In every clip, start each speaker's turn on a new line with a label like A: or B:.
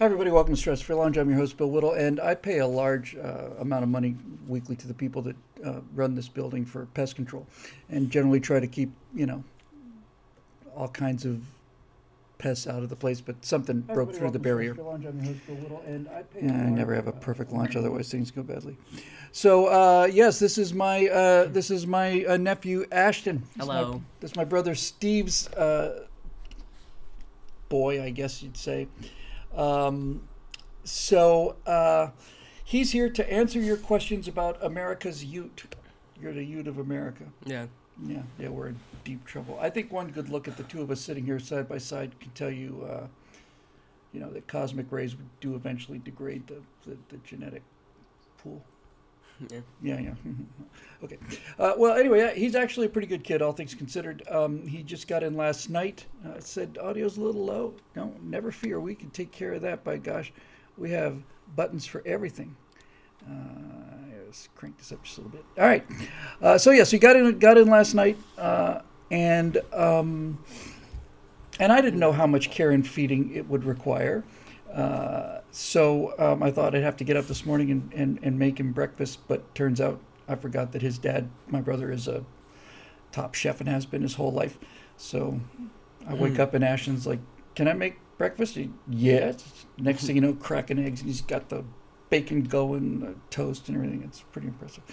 A: Hi, everybody. Welcome to Stress Free Lounge. I'm your host, Bill Whittle, and I pay a large uh, amount of money weekly to the people that uh, run this building for pest control, and generally try to keep, you know, all kinds of pests out of the place. But something
B: Hi,
A: broke through the barrier.
B: Lounge. I'm host, Whittle, I
A: Yeah, I never have a perfect launch, otherwise things go badly. So uh, yes, this is my uh, this is my uh, nephew Ashton. This is my-
C: Hello.
A: this is my brother Steve's uh, boy, I guess you'd say. Um, so uh, he's here to answer your questions about America's Ute. You're the Ute of America.
C: Yeah.
A: Yeah, yeah, we're in deep trouble. I think one good look at the two of us sitting here side by side can tell you, uh, you know, that cosmic rays do eventually degrade the, the, the genetic pool.
C: Yeah.
A: Yeah, yeah. okay. Uh, well, anyway, he's actually a pretty good kid, all things considered. Um, he just got in last night. Uh, said audio's a little low. No, never fear. We can take care of that. By gosh, we have buttons for everything. Uh, let's crank this up just a little bit. All right. Uh, so yes, he got in. Got in last night, uh, and um, and I didn't know how much care and feeding it would require. Uh, so um, I thought I'd have to get up this morning and, and, and make him breakfast, but turns out I forgot that his dad, my brother, is a top chef and has been his whole life. So I wake
C: Mm.
A: up and Ashton's like, "Can I make breakfast?" He, yes. Next thing you know, cracking eggs, and he's got the bacon going, the toast, and everything. It's pretty impressive.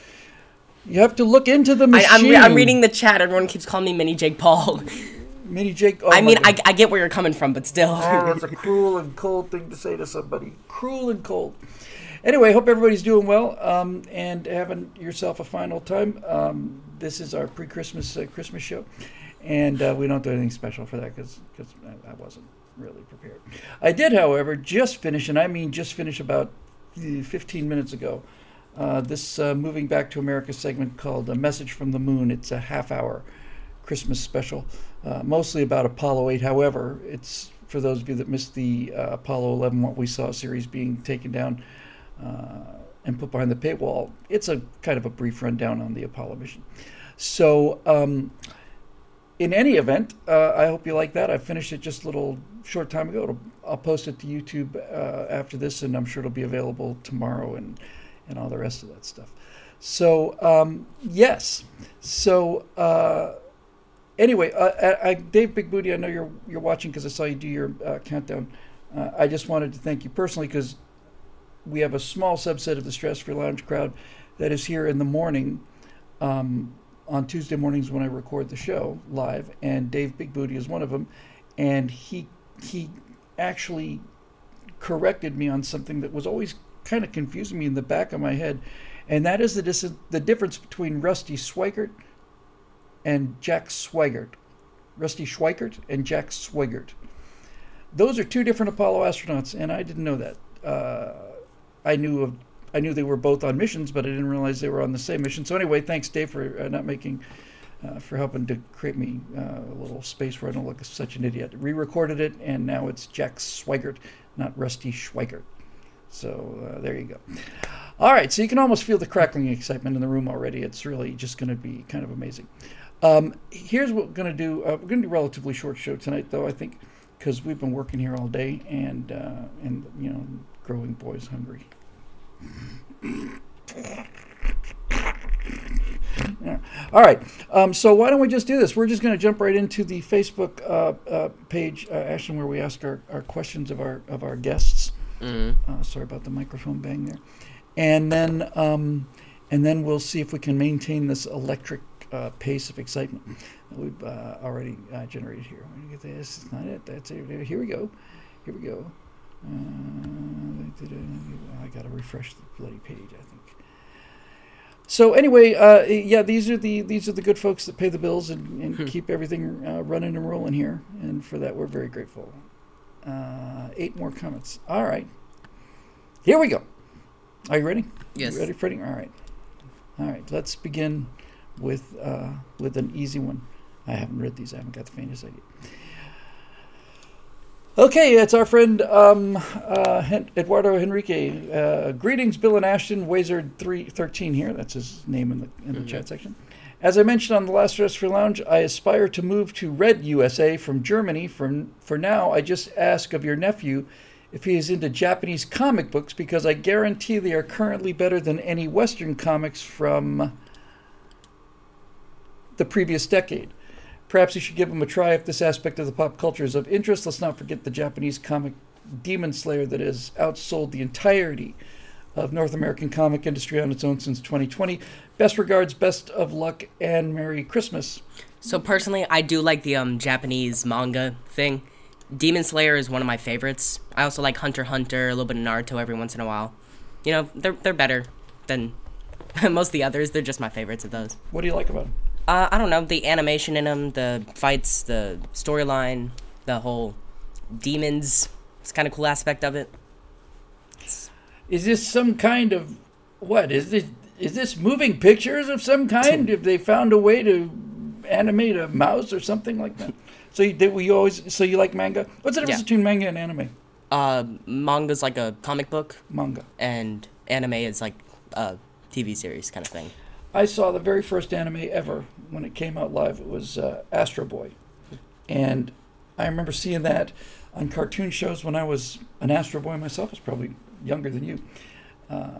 A: You have to look into the
C: I,
A: machine.
C: I'm, re- I'm reading the chat. Everyone keeps calling me Mini Jake Paul.
A: Mini Jake. Oh
C: I mean, I, I get where you're coming from, but still.
A: Oh, that's a cruel and cold thing to say to somebody. Cruel and cold. Anyway, hope everybody's doing well um, and having yourself a fine old time. Um, this is our pre-Christmas uh, Christmas show, and uh, we don't do anything special for that because I, I wasn't really prepared. I did, however, just finish, and I mean just finish about uh, 15 minutes ago. Uh, this uh, moving back to America segment called "A Message from the Moon." It's a half-hour Christmas special, uh, mostly about Apollo 8. However, it's for those of you that missed the uh, Apollo 11 What We Saw series being taken down uh, and put behind the paywall. It's a kind of a brief rundown on the Apollo mission. So, um, in any event, uh, I hope you like that. I finished it just a little short time ago. It'll, I'll post it to YouTube uh, after this, and I'm sure it'll be available tomorrow and, and all the rest of that stuff. So, um, yes. So, uh, anyway, uh, I, I, Dave Big Booty, I know you're you're watching because I saw you do your uh, countdown. Uh, I just wanted to thank you personally because we have a small subset of the Stress Free Lounge crowd that is here in the morning um, on Tuesday mornings when I record the show live, and Dave Big Booty is one of them, and he he actually corrected me on something that was always kind of confusing me in the back of my head, and that is the dis- the difference between Rusty Swigert and Jack Swigert. Rusty Schweickart and Jack Swigert. Those are two different Apollo astronauts, and I didn't know that. Uh, I knew of, I knew they were both on missions, but I didn't realize they were on the same mission. So anyway, thanks Dave for uh, not making, uh, for helping to create me uh, a little space where I don't look such an idiot. Re-recorded it, and now it's Jack Swigert, not Rusty Schweickart. So uh, there you go. All right, so you can almost feel the crackling excitement in the room already. It's really just going to be kind of amazing. Um, here's what we're going to do. Uh, we're going to do a relatively short show tonight, though, I think, because we've been working here all day and, uh, and you know, growing boys hungry. Yeah. All right. Um, so why don't we just do this? We're just going to jump right into the Facebook uh, uh, page, uh, Ashton, where we ask our, our questions of our of our guests.
C: hmm
A: Uh, sorry about the microphone bang there. And then um, and then we'll see if we can maintain this electric uh, pace of excitement that we've uh, already uh, generated here. Me get this. It's not it. That's it. Here we go. Here we go. Uh, I got to refresh the bloody page. I think. So anyway, uh, yeah, these are the these are the good folks that pay the bills and, and keep everything uh, running and rolling here, and for that we're very grateful. Uh, eight more comments. All right, here we go. Are you ready?
C: Yes.
A: You ready, Freddie? All right. All right. Let's begin with uh, with an easy one. I haven't read these. I haven't got the faintest idea. Okay, it's our friend um, uh, Hen- Eduardo Henrique. Uh, greetings, Bill and Ashton. Wizard three thirteen here. That's his name in the in the
C: Mhm.
A: chat section. As I mentioned on the last Stress Free Lounge, I aspire to move to Red USA from Germany. From for now, I just ask of your nephew if he is into Japanese comic books because I guarantee they are currently better than any Western comics from the previous decade. Perhaps you should give him a try if this aspect of the pop culture is of interest. Let's not forget the Japanese comic Demon Slayer that has outsold the entirety of North American comic industry on its own since 2020. Best regards, best of luck, and Merry Christmas.
C: So personally, I do like the um Japanese manga thing. Demon Slayer is one of my favorites. I also like Hunter x Hunter, a little bit of Naruto every once in a while. You know, they're they're better than most of the others. They're just my favorites of those.
A: What do you like about him?
C: Uh, I don't know the animation in them, the fights, the storyline, the whole demons. It's kind of cool aspect of it.
A: Is this some kind of what? Is this is this moving pictures of some kind? If they found a way to animate a mouse or something like that. So you did we always so you like manga? What's the difference
C: Yeah.
A: between manga and anime?
C: Uh, manga's like a comic book,
A: Manga.
C: and anime is like a TV series kind of thing.
A: I saw the very first anime ever when it came out live. It was uh, Astro Boy, and I remember seeing that on cartoon shows when I was an Astro Boy myself. I was probably younger than you. Uh,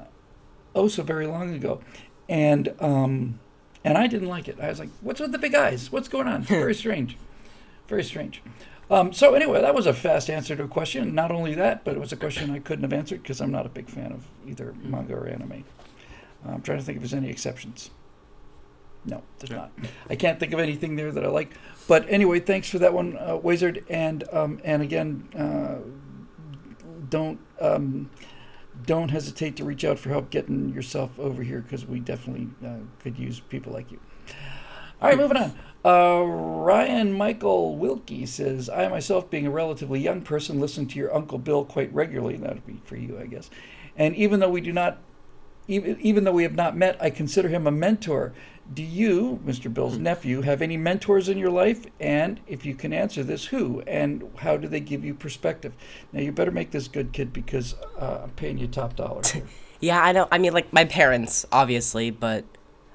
A: oh, so very long ago, and um, and I didn't like it. I was like, "What's with the big eyes? What's going on?" Very strange, very strange. Um, so anyway, that was a fast answer to a question. Not only that, but it was a question I couldn't have answered because I'm not a big fan of either manga or anime. I'm trying to think if there's any exceptions. No, there's not. I can't think of anything there that I like. But anyway, thanks for that one, uh, Wizard. And um, and again, uh, don't um, don't hesitate to reach out for help getting yourself over here because we definitely uh, could use people like you. All right, moving on. Uh, Ryan Michael Wilkie says, I myself, being a relatively young person, listen to your Uncle Bill quite regularly. That would be for you, I guess. And even though we do not even, even though we have not met, I consider him a mentor. Do you, Mr. Bill's nephew, have any mentors in your life? And if you can answer this, who? And how do they give you perspective? Now, you better make this good, kid, because uh, I'm paying you top dollar.
C: Yeah, I don't. I mean, like my parents, obviously, but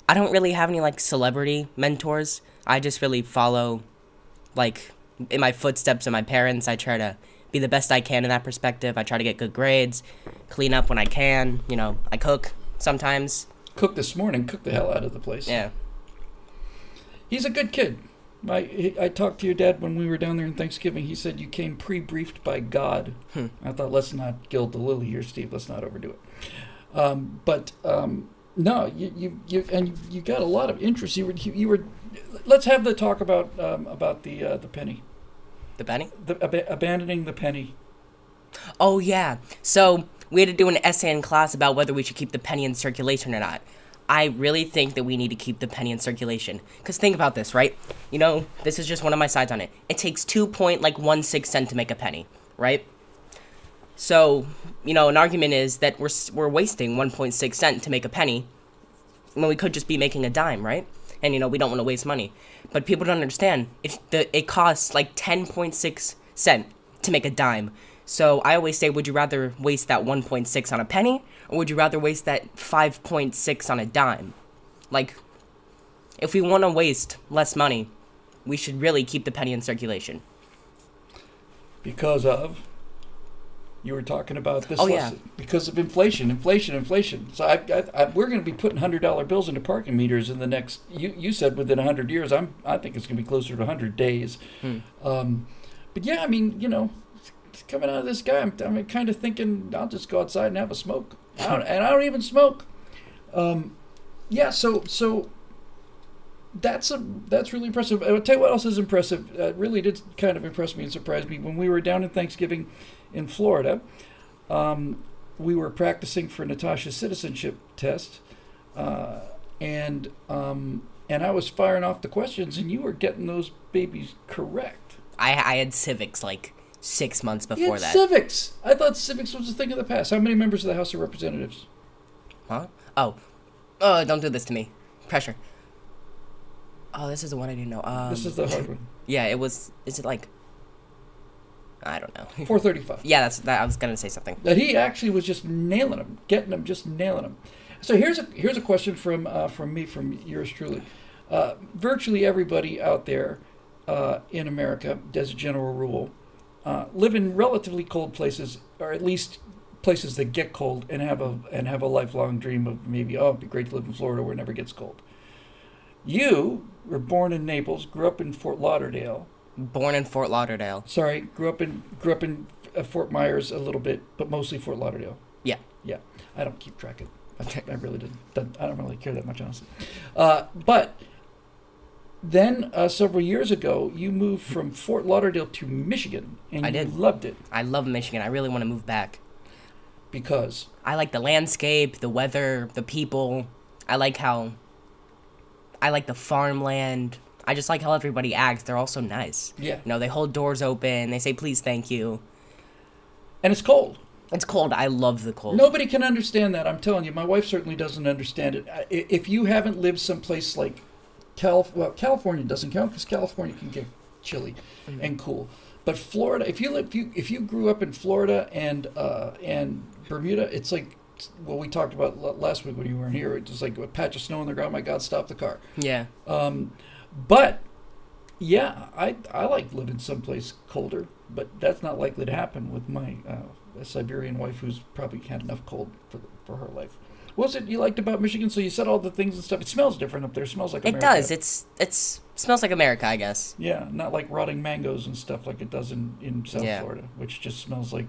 C: I don't really have any like celebrity mentors. I just really follow, like, in my footsteps of my parents. I try to be the best I can in that perspective. I try to get good grades, clean up when I can. You know, I cook sometimes.
A: Cook this morning, cook the hell out of the place.
C: Yeah.
A: He's a good kid. He- I talked to your dad when we were down there in Thanksgiving. He said you came pre-briefed by God.
C: Hmm.
A: I thought, let's not gild the lily here, Steve. Let's not overdo it. Um, but um, no, you, you, you, and you, got a lot of interest. You were, you, you were. Let's have the talk about um, about the uh, the penny,
C: The Benny.
A: the ab- abandoning the penny.
C: Oh yeah. So we had to do an essay in class about whether we should keep the penny in circulation or not. I really think that we need to keep the penny in circulation. Cause think about this, right? You know, this is just one of my sides on it. It takes two point like one six cent to make a penny, right? So, you know, an argument is that we're we're wasting 1.6 cent to make a penny when we could just be making a dime, right? And you know, we don't want to waste money. But people don't understand. If the it costs like 10.6 cent to make a dime. So I always say would you rather waste that 1.6 on a penny or would you rather waste that 5.6 on a dime? Like if we want to waste less money, we should really keep the penny in circulation.
A: because of you were talking about this
C: Oh,
A: lesson. because of inflation inflation inflation so I, I, I, we're going to be putting hundred dollar bills into parking meters in the next you, you said within hundred years i'm i think it's going to be closer to hundred days
C: Hmm.
A: um, but yeah i mean you know coming out of this guy i'm, I'm kind of thinking i'll just go outside and have a smoke I don't, and i don't even smoke um, yeah so so that's a that's really impressive. I'll tell you what else is impressive. Uh, really did kind of impress me and surprise me when we were down in Thanksgiving in Florida. Um, we were practicing for Natasha's citizenship test, uh, and um, and I was firing off the questions, and you were getting those babies correct.
C: I I had civics like 6 months before that.
A: civics. I thought civics was a thing of the past. How many members of the House of Representatives?
C: Huh? Oh. Oh, don't do this to me. Pressure. Oh, this is the one I didn't know. Um,
A: this is the hard one.
C: Yeah, it was. Is it like? I don't know.
A: Four thirty-five.
C: yeah, that's that. I was gonna say something.
A: that he actually was just nailing them, getting them, just nailing them. So here's a here's a question from uh, from me, from yours truly. Uh, virtually everybody out there uh, in America, as a general rule, uh, live in relatively cold places, or at least places that get cold, and have a and have a lifelong dream of maybe oh, it'd be great to live in Florida where it never gets cold. You were born in Naples, grew up in Fort Lauderdale.
C: Born in Fort Lauderdale.
A: Sorry, grew up in grew up in uh, Fort Myers a little bit, but mostly Fort Lauderdale.
C: Yeah.
A: Yeah. I don't keep track of. I, I really didn't. I don't really care that much, honestly. Uh, but then uh, several years ago, you moved from Fort Lauderdale to Michigan, and
C: I
A: you
C: did.
A: loved it
C: I love Michigan. I really want to move back.
A: because
C: I like the landscape, the weather, the people. I like how. I like the farmland. I just like how everybody acts. They're all so nice.
A: yeah,
C: You know, they hold doors open. They say please, thank you.
A: and it's cold.
C: It's cold. I love the cold.
A: Nobody can understand that. I'm telling you, my wife certainly doesn't understand it. I- If you haven't lived someplace like Calif- well, California doesn't count because California can get chilly and cool. But Florida, if you live, if you if you grew up in Florida and uh, and Bermuda, it's like what we talked about last week when you weren't here. It's just like a patch of snow on the ground. My God, stop the car.
C: Yeah.
A: Um, but yeah, I I like living someplace colder, but that's not likely to happen with my uh, Siberian wife, who's probably had enough cold for for her life. What was it you liked about Michigan? So you said all the things and stuff. It smells different up there. It smells like
C: It
A: America.
C: does. It's it's smells like America, I guess.
A: yeah, not like rotting mangoes and stuff like it does in in South
C: Yeah.
A: Florida, which just smells like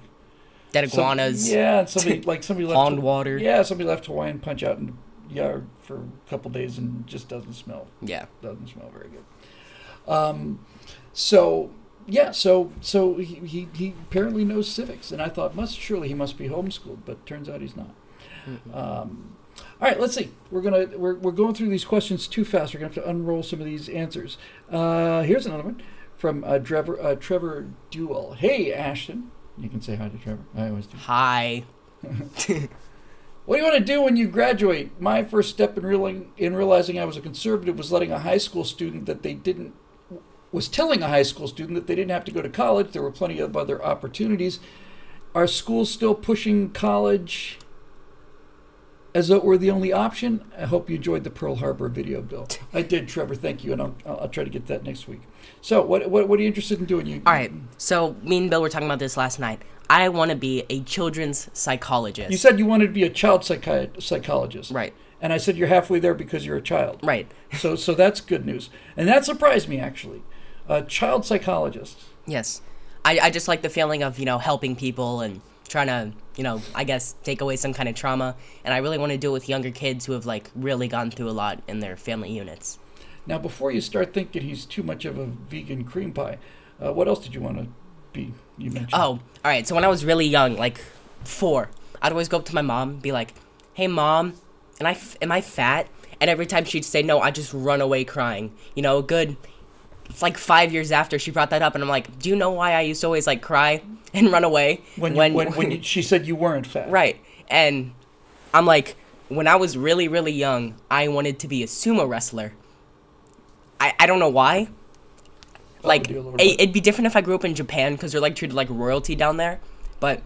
C: Dead
A: some-
C: iguanas.
A: yeah, and somebody like somebody left
C: Pond water.
A: Yeah, somebody left Hawaiian punch out in the yard for a couple days and just doesn't smell
C: Yeah.
A: doesn't smell very good. Um, so yeah, so so he, he, he apparently knows civics, and I thought must surely he must be homeschooled, but turns out he's not. Um, all right, let's see. We're gonna we're, we're going through these questions too fast. We're gonna have to unroll some of these answers. Uh, here's another one from uh, Trevor uh, Trevor Duell. Hey Ashton, you can say hi to Trevor. I always do.
C: Hi.
A: What do you want to do when you graduate? My first step in realizing, in realizing I was a conservative was letting a high school student that they didn't was telling a high school student that they didn't have to go to college. There were plenty of other opportunities. Are schools still pushing college as though it were the only option? I hope you enjoyed the Pearl Harbor video, Bill. I did, Trevor. Thank you, and I'll, I'll, try to get that next week. So, what, what what are you interested in doing? You
C: All right. So me and Bill were talking about this last night. I want to be a children's psychologist.
A: You said you wanted to be a child psychi- psychologist,
C: right.
A: And I said you're halfway there because you're a child.
C: Right.
A: So, so that's good news, and that surprised me actually. A child psychologist.
C: Yes. I, I just like the feeling of, you know, helping people and trying to, you know, I guess take away some kind of trauma. And I really want to do it with younger kids who have, like, really gone through a lot in their family units.
A: Now, before you start thinking he's too much of a vegan cream pie, uh, what else did you want to be? You mentioned.
C: Oh, all right. So when I was really young, like four, I'd always go up to my mom and be like, hey, mom, am I, f- am I fat? And every time she'd say no, I'd just run away crying. You know, a good. It's like five years after she brought that up, and I'm like, do you know why I used to always like cry and run away
A: when you, when, when, you, she said you weren't fat.
C: Right. And I'm like, when I was really, really young, I wanted to be a sumo wrestler. I, I don't know why. Like,
A: deal, Lord.
C: it, it'd be different if I grew up in Japan because they're like treated like royalty down there. But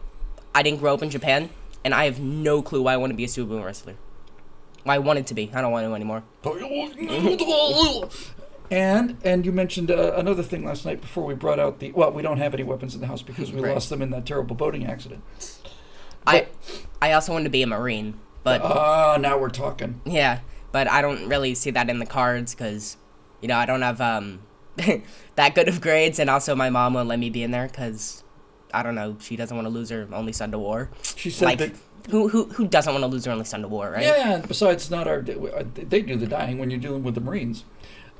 C: I didn't grow up in Japan, and I have no clue why I want to be a sumo wrestler. Why I wanted to be. I don't want to anymore.
A: And and you mentioned uh, another thing last night before we brought out the well, we don't have any weapons in the house because we
C: Right.
A: lost them in that terrible boating accident.
C: I I also wanted to be a marine, but
A: Ah, now we're talking.
C: Yeah, but I don't really see that in the cards because, you know, I don't have um that good of grades, and also my mom won't let me be in there because I don't know, she doesn't want to lose her only son to war.
A: She said
C: like,
A: that.
C: who who who doesn't want to lose their only son to war, right?
A: Yeah, and besides, it's not our. They do the dying when you're dealing with the Marines,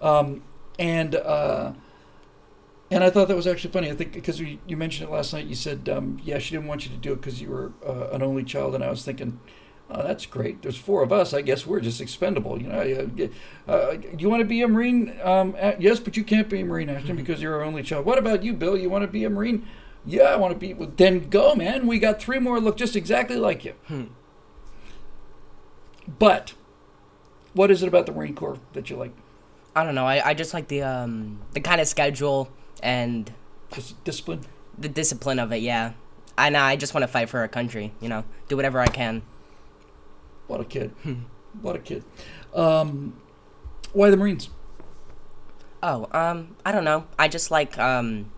A: um, and uh, and I thought that was actually funny. I think because you, you mentioned it last night. You said, um, yeah, she didn't want you to do it because you were uh, an only child, and I was thinking. Oh, that's great. There's four of us. I guess we're just expendable. You know, uh, you want to be a Marine? Um, yes, but you can't be a Marine, Ashton, because you're our only child. What about you, Bill? You want to be a Marine? Yeah, I want to be. Well, then go, man. We got three more look just exactly like you. But what is it about the Marine Corps that you like?
C: I don't know. I, I just like the um the kind of schedule and
A: Just discipline?
C: the discipline of it. Yeah, and I just want to fight for our country. You know, do whatever I can.
A: What a kid. what a kid. Um, why the Marines?
C: Oh, um, I don't know. I just like um,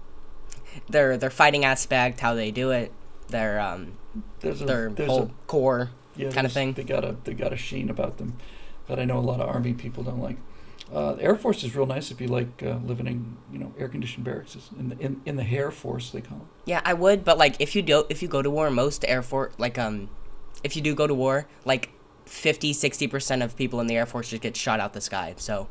C: their their fighting aspect, how they do it, their um
A: There's a
C: their
A: there's
C: whole
A: a
C: core.
A: yeah,
C: kind of thing.
A: They got a they got a sheen about them that I know a lot of Army people don't like. Uh, the Air Force is real nice if you like uh, living in you know air conditioned barracks in the in, in the Air Force they call it.
C: Yeah, I would, but like if you do if you go to war, most Air Force like um if you do go to war, like 50 60% of people in the Air Force just get shot out the sky. So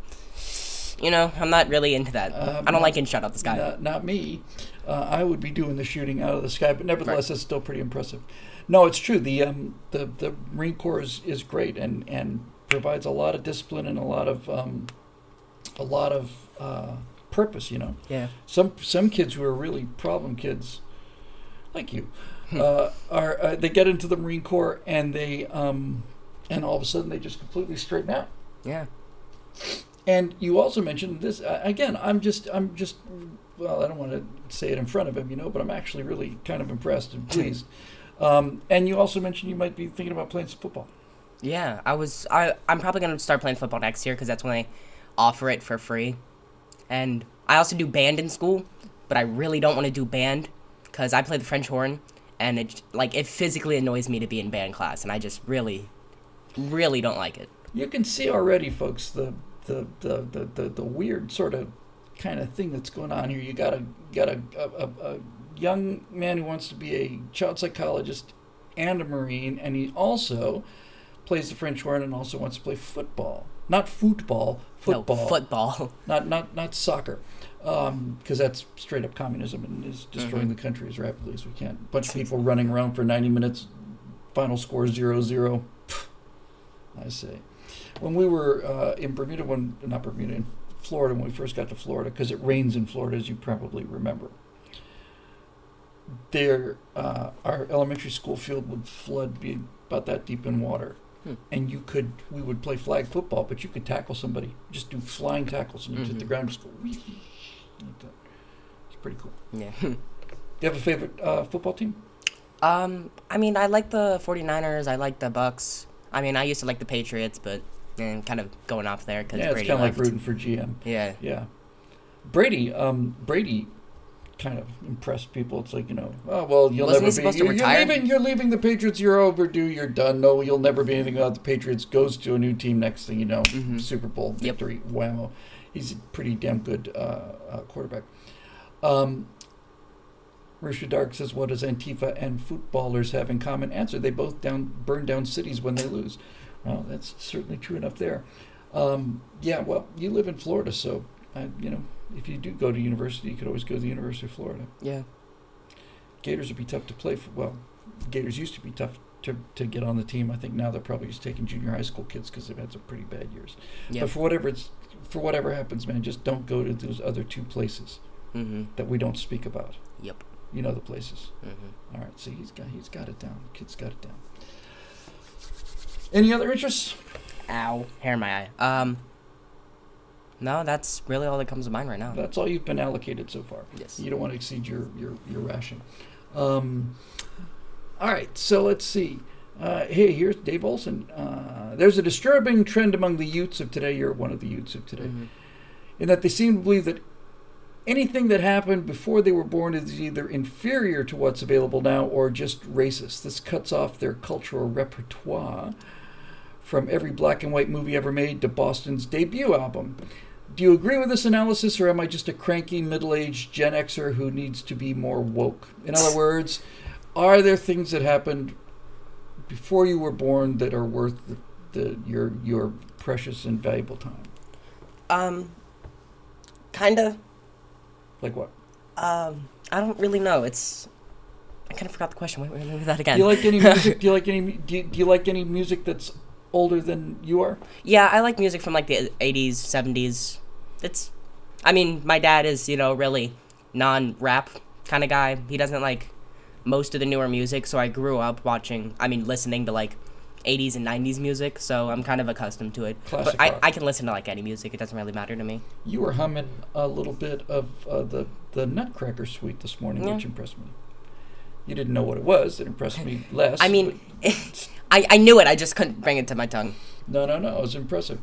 C: you know, I'm not really into that.
A: Um,
C: I don't like getting shot out the sky.
A: Not, not me. Uh, I would be doing the shooting out of the sky, but nevertheless, it's still pretty impressive. No, it's true. The um, the the Marine Corps is, is great and and provides a lot of discipline and a lot of um, a lot of uh, purpose. You know,
C: Yeah.
A: some some kids who are really problem kids, like you,
C: Hmm.
A: uh, are uh, they get into the Marine Corps and they um, and all of a sudden they just completely straighten out.
C: Yeah.
A: And you also mentioned this uh, again. I'm just, I'm just, well, I don't want to say it in front of him, you know, but I'm actually really kind of impressed and pleased. Um, and you also mentioned you might be thinking about playing some football.
C: Yeah, I was I I'm probably going to start playing football next year cuz that's when they offer it for free. And I also do band in school, but I really don't want to do band cuz I play the French horn and it like it physically annoys me to be in band class and I just really really don't like it.
A: You can see already, folks, the the the the, the, the weird sort of kind of thing that's going on here. You got a got a, a, a young man who wants to be a child psychologist and a marine, and he also plays the French horn and also wants to play football. Not football, football.
C: No, football.
A: not not not soccer, because that's straight up communism and is destroying the country as rapidly as we can. bunch of people running around for ninety minutes, final score zero zero. I say, when we were uh, in Bermuda, when not Bermuda, in Florida, when we first got to Florida, because it rains in Florida, as you probably remember. There, uh, our elementary school field would flood, be about that deep in water,
C: Hmm.
A: and you could we would play flag football, but you could tackle somebody, just do flying tackles, and you hit the
C: Mhm.
A: ground, just go. Wee, like that. It's pretty cool.
C: Yeah.
A: Do you have a favorite uh, football team?
C: Um, I mean, I like the 49ers. I like the Bucs. I mean, I used to like the Patriots, but eh, kind of going off there because
A: Yeah, it's
C: Brady
A: kind of like
C: left.
A: rooting for GM.
C: Yeah.
A: Yeah, Brady. Um, Brady kind of impress people. It's like you know, oh well, you'll
C: Wasn't
A: never be. You're, you're leaving. You're leaving the Patriots. You're overdue. You're done. No, you'll never be anything about the Patriots. Goes to a new team. Next thing you know,
C: Mhm.
A: Super Bowl
C: Yep.
A: victory. Whammo. He's a pretty damn good uh, uh, quarterback. Um, Dark says, "What does Antifa and footballers have in common?" Answer: They both down burn down cities when they lose. Well, that's certainly true enough there. Um, yeah, well, you live in Florida, so I, you know, if you do go to university, you could always go to the University of Florida.
C: Yeah.
A: Gators would be tough to play for. Well, Gators used to be tough to, to get on the team. I think now they're probably just taking junior high school kids because they've had some pretty bad years.
C: Yeah.
A: But for whatever it's for whatever happens, man, just don't go to those other two places
C: Mhm.
A: that we don't speak about.
C: Yep.
A: You know the places.
C: Mm-hmm.
A: All right, see, he's got he's got it down. Kid's got it down. Any other interests?
C: Ow. Hair in my eye. Um. No, that's really all that comes to mind right now.
A: That's all you've been allocated so far.
C: Yes.
A: You don't want to exceed your your, your ration. Um, all right, so let's see. Uh, hey, here's Dave Olson. Uh, there's a disturbing trend among the youths of today. You're one of the youths of today,
C: Mhm.
A: in that they seem to believe that anything that happened before they were born is either inferior to what's available now or just racist. This cuts off their cultural repertoire from every black and white movie ever made to Boston's debut album. Do you agree with this analysis, or am I just a cranky middle aged Gen Xer who needs to be more woke? In other words, are there things that happened before you were born that are worth the, the, your, your precious and valuable time?
C: Um. Kinda.
A: Like what?
C: Um. I don't really know. It's. I kind of forgot the question. Wait, wait, do that
A: Do
C: again.
A: you like any music? do you like any? Do you, do you like any music that's older than you are?
C: Yeah, I like music from like the 80s, 70s. It's I mean, my dad is, you know, really non-rap kind of guy. He doesn't like most of the newer music, so I grew up watching, I mean, listening to like 80s and 90s music, so I'm kind of accustomed to it.
A: Classic
C: but I,
A: rock.
C: I can listen to like any music. It doesn't really matter to me.
A: You were humming a little bit of uh, the the Nutcracker Suite this morning,
C: Yeah.
A: which impressed me. You didn't know what it was. It impressed me less.
C: I mean, I, I knew it. I just couldn't bring it to my tongue.
A: No, no, no. It was impressive.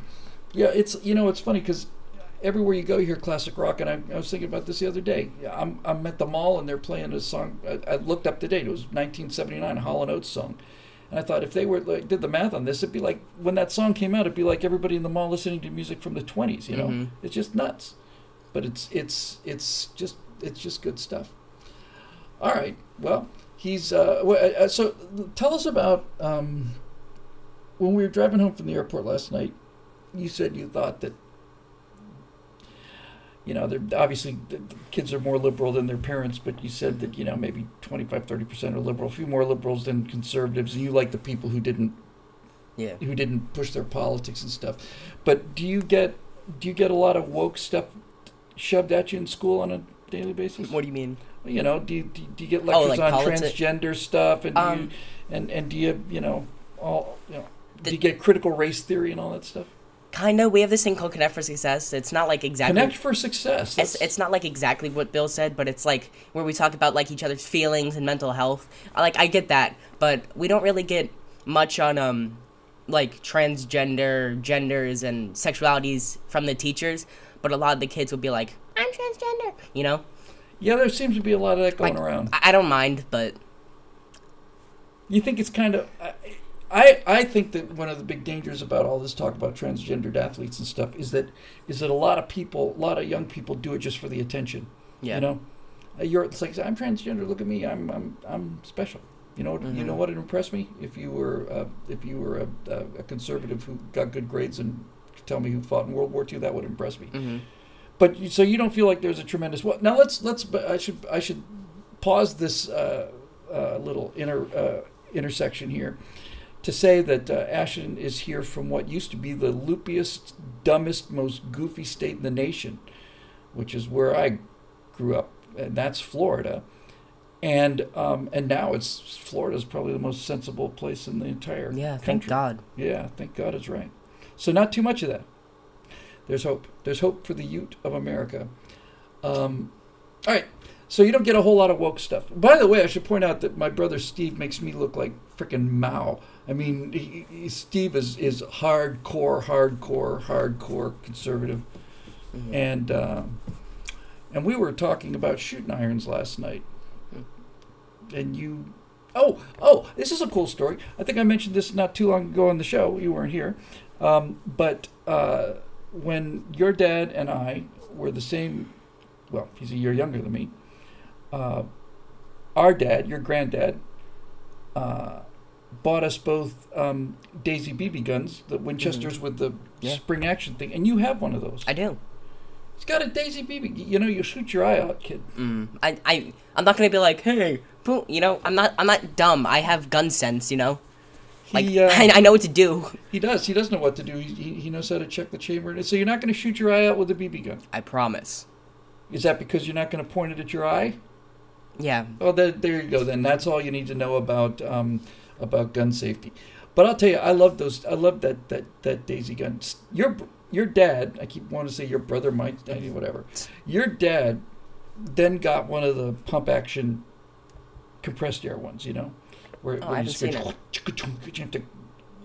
A: Yeah, it's you know it's funny because everywhere you go, you hear classic rock. And I, I was thinking about this the other day. I'm, I'm at the mall and they're playing a song. I, I looked up the date. It was 1979, a Hall and Oates song. And I thought if they were like did the math on this, it'd be like when that song came out, it'd be like everybody in the mall listening to music from the 20s. You know,
C: Mhm.
A: it's just nuts. But it's it's it's just it's just good stuff. All right. Well, he's uh, uh, so. Tell us about um, when we were driving home from the airport last night. You said you thought that you know, they're obviously the kids are more liberal than their parents, but you said that you know maybe 25, 30 percent are liberal, a few more liberals than conservatives, and you like the people who didn't
C: Yeah.
A: who didn't push their politics and stuff. But do you get do you get a lot of woke stuff shoved at you in school on a daily basis?
C: What do you mean?
A: You know, do you, do you- get
C: Oh,
A: lectures
C: like
A: on transgender stuff, and do you,
C: Um,
A: and and do you you know all you know do you get critical race theory and all that stuff?
C: Kinda. We have this thing called Connect for Success. It's not like exactly.
A: Connect for success.
C: It's, it's not like exactly what Bill said, but it's like where we talk about like each other's feelings and mental health. I- Like I get that, but we don't really get much on um like transgender genders and sexualities from the teachers. But a lot of the kids will be like, "I'm transgender," you know.
A: yeah, there seems to be a lot of that going
C: Like,
A: around.
C: I, I don't mind, but
A: You think it's kind of. I, I I think that one of the big dangers about all this talk about transgendered athletes and stuff is that is that a lot of people, a lot of young people, do it just for the attention.
C: yeah,
A: You know, Uh, you're it's like I'm transgender. Look at me. I'm I'm I'm special. You know. You know what would impress me if you were uh, if you were a, a, a conservative who got good grades and could tell me who fought in World War II. That would impress me.
C: hmm
A: But you, so you don't feel like there's a tremendous. Well, now let's let's. I should I should pause this uh, uh, little inter uh, intersection here to say that uh, Ashton is here from what used to be the loopiest, dumbest, most goofy state in the nation, which is where I grew up, and that's Florida. And um, and now it's Florida's probably the most sensible place in the entire
C: yeah.
A: country.
C: Thank God.
A: Yeah, thank God it's right. So not too much of that. There's hope. There's hope for the Ute of America. Um, all right. So you don't get a whole lot of woke stuff. By the way, I should point out that my brother Steve makes me look like frickin' Mao. I mean, he, he, Steve is is hardcore, hardcore, hardcore conservative,
C: Mhm.
A: and um, and we were talking about shooting irons last night. And you, oh, oh, this is a cool story. I think I mentioned this not too long ago on the show. You weren't here, um, but uh, when your dad and I were the same, well, he's a year younger than me. Uh, our dad, your granddad, uh, bought us both um, Daisy BB guns, the Winchesters with the
C: Yeah.
A: spring action thing, and you have one of those.
C: I do.
A: It's got a Daisy BB. You know, you shoot your eye out, kid.
C: Mm. I I I'm not gonna be like, hey, boom. You know, I'm not I'm not dumb. I have gun sense. You know, like
A: He, uh,
C: I, I know what to do.
A: he does. He does know what to do. He, he, he knows how to check the chamber. So you're not going to shoot your eye out with a BB gun.
C: I promise.
A: Is that because you're not going to point it at your eye?
C: Yeah.
A: Oh, there, there you go. Then that's all you need to know about um, about gun safety. But I'll tell you, I love those. I love that that that Daisy gun. Your your dad. I keep wanting to say your brother, Mike, whatever. Your dad then got one of the pump action compressed air ones. You know, where,
C: Oh,
A: where you,
C: haven't
A: you have to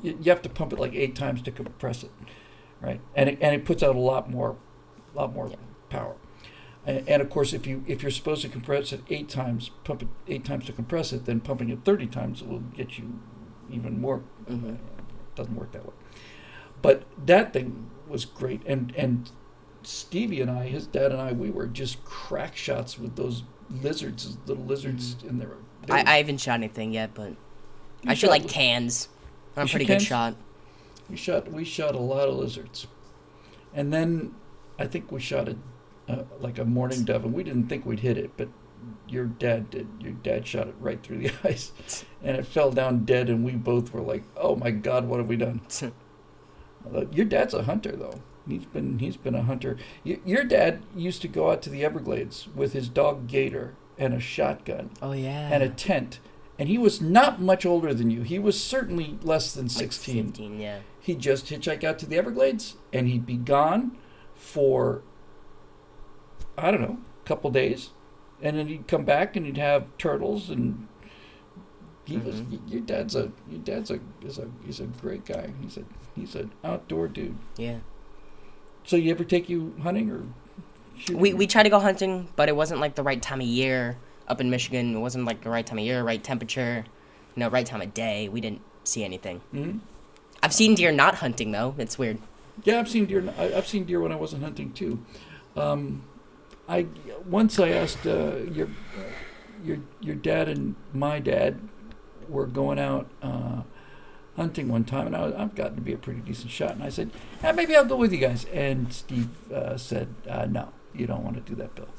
A: you you have to pump it like eight times to compress it, right? And it, and it puts out a lot more, lot more
C: Yeah.
A: power. And, and of course, if you if you're supposed to compress it eight times, pump it eight times to compress it, then pumping it thirty times will get you even more.
C: Mhm.
A: Doesn't work that way. But that thing was great, and and Stevie and I, his dad and I, we were just crack shots with those lizards, little lizards in there.
C: I, I haven't shot anything yet, but
A: you
C: I shoot like cans. I'm pretty good
A: cans?
C: shot.
A: We shot we shot a lot of lizards, and then I think we shot a uh, like a mourning dove, and we didn't think we'd hit it, but your dad did. Your dad shot it right through the eyes, and it fell down dead, and we both were like, "Oh my God, what have we done?" Uh, Your dad's a hunter, though. He's been he's been a hunter. Y- Your dad used to go out to the Everglades with his dog Gator and a shotgun
C: Oh yeah.
A: and a tent, and he was not much older than you. He was certainly less than sixteen.
C: Like
A: sixteen
C: Fifteen. Yeah.
A: he'd just hitchhike out to the Everglades and he'd be gone for I don't know, a couple days. And then he'd come back and he'd have turtles and he was
C: Mhm.
A: y- your dad's a your dad's a is a he's a great guy. He's a he's an outdoor dude.
C: Yeah.
A: So you ever take you hunting or? Shooting?
C: We we tried to go hunting, but it wasn't like the right time of year up in Michigan. It wasn't like the right time of year, right temperature, you know, right time of day. We didn't see anything.
A: Mhm.
C: I've seen deer not hunting though. It's weird.
A: Yeah, I've seen deer. I've seen deer when I wasn't hunting too. Um, I once I asked uh, your your your dad and my dad were going out uh, hunting one time, and I I've gotten to be a pretty decent shot. And I said, yeah, maybe I'll go with you guys. And Steve uh, said, uh, no, you don't want to do that, Bill.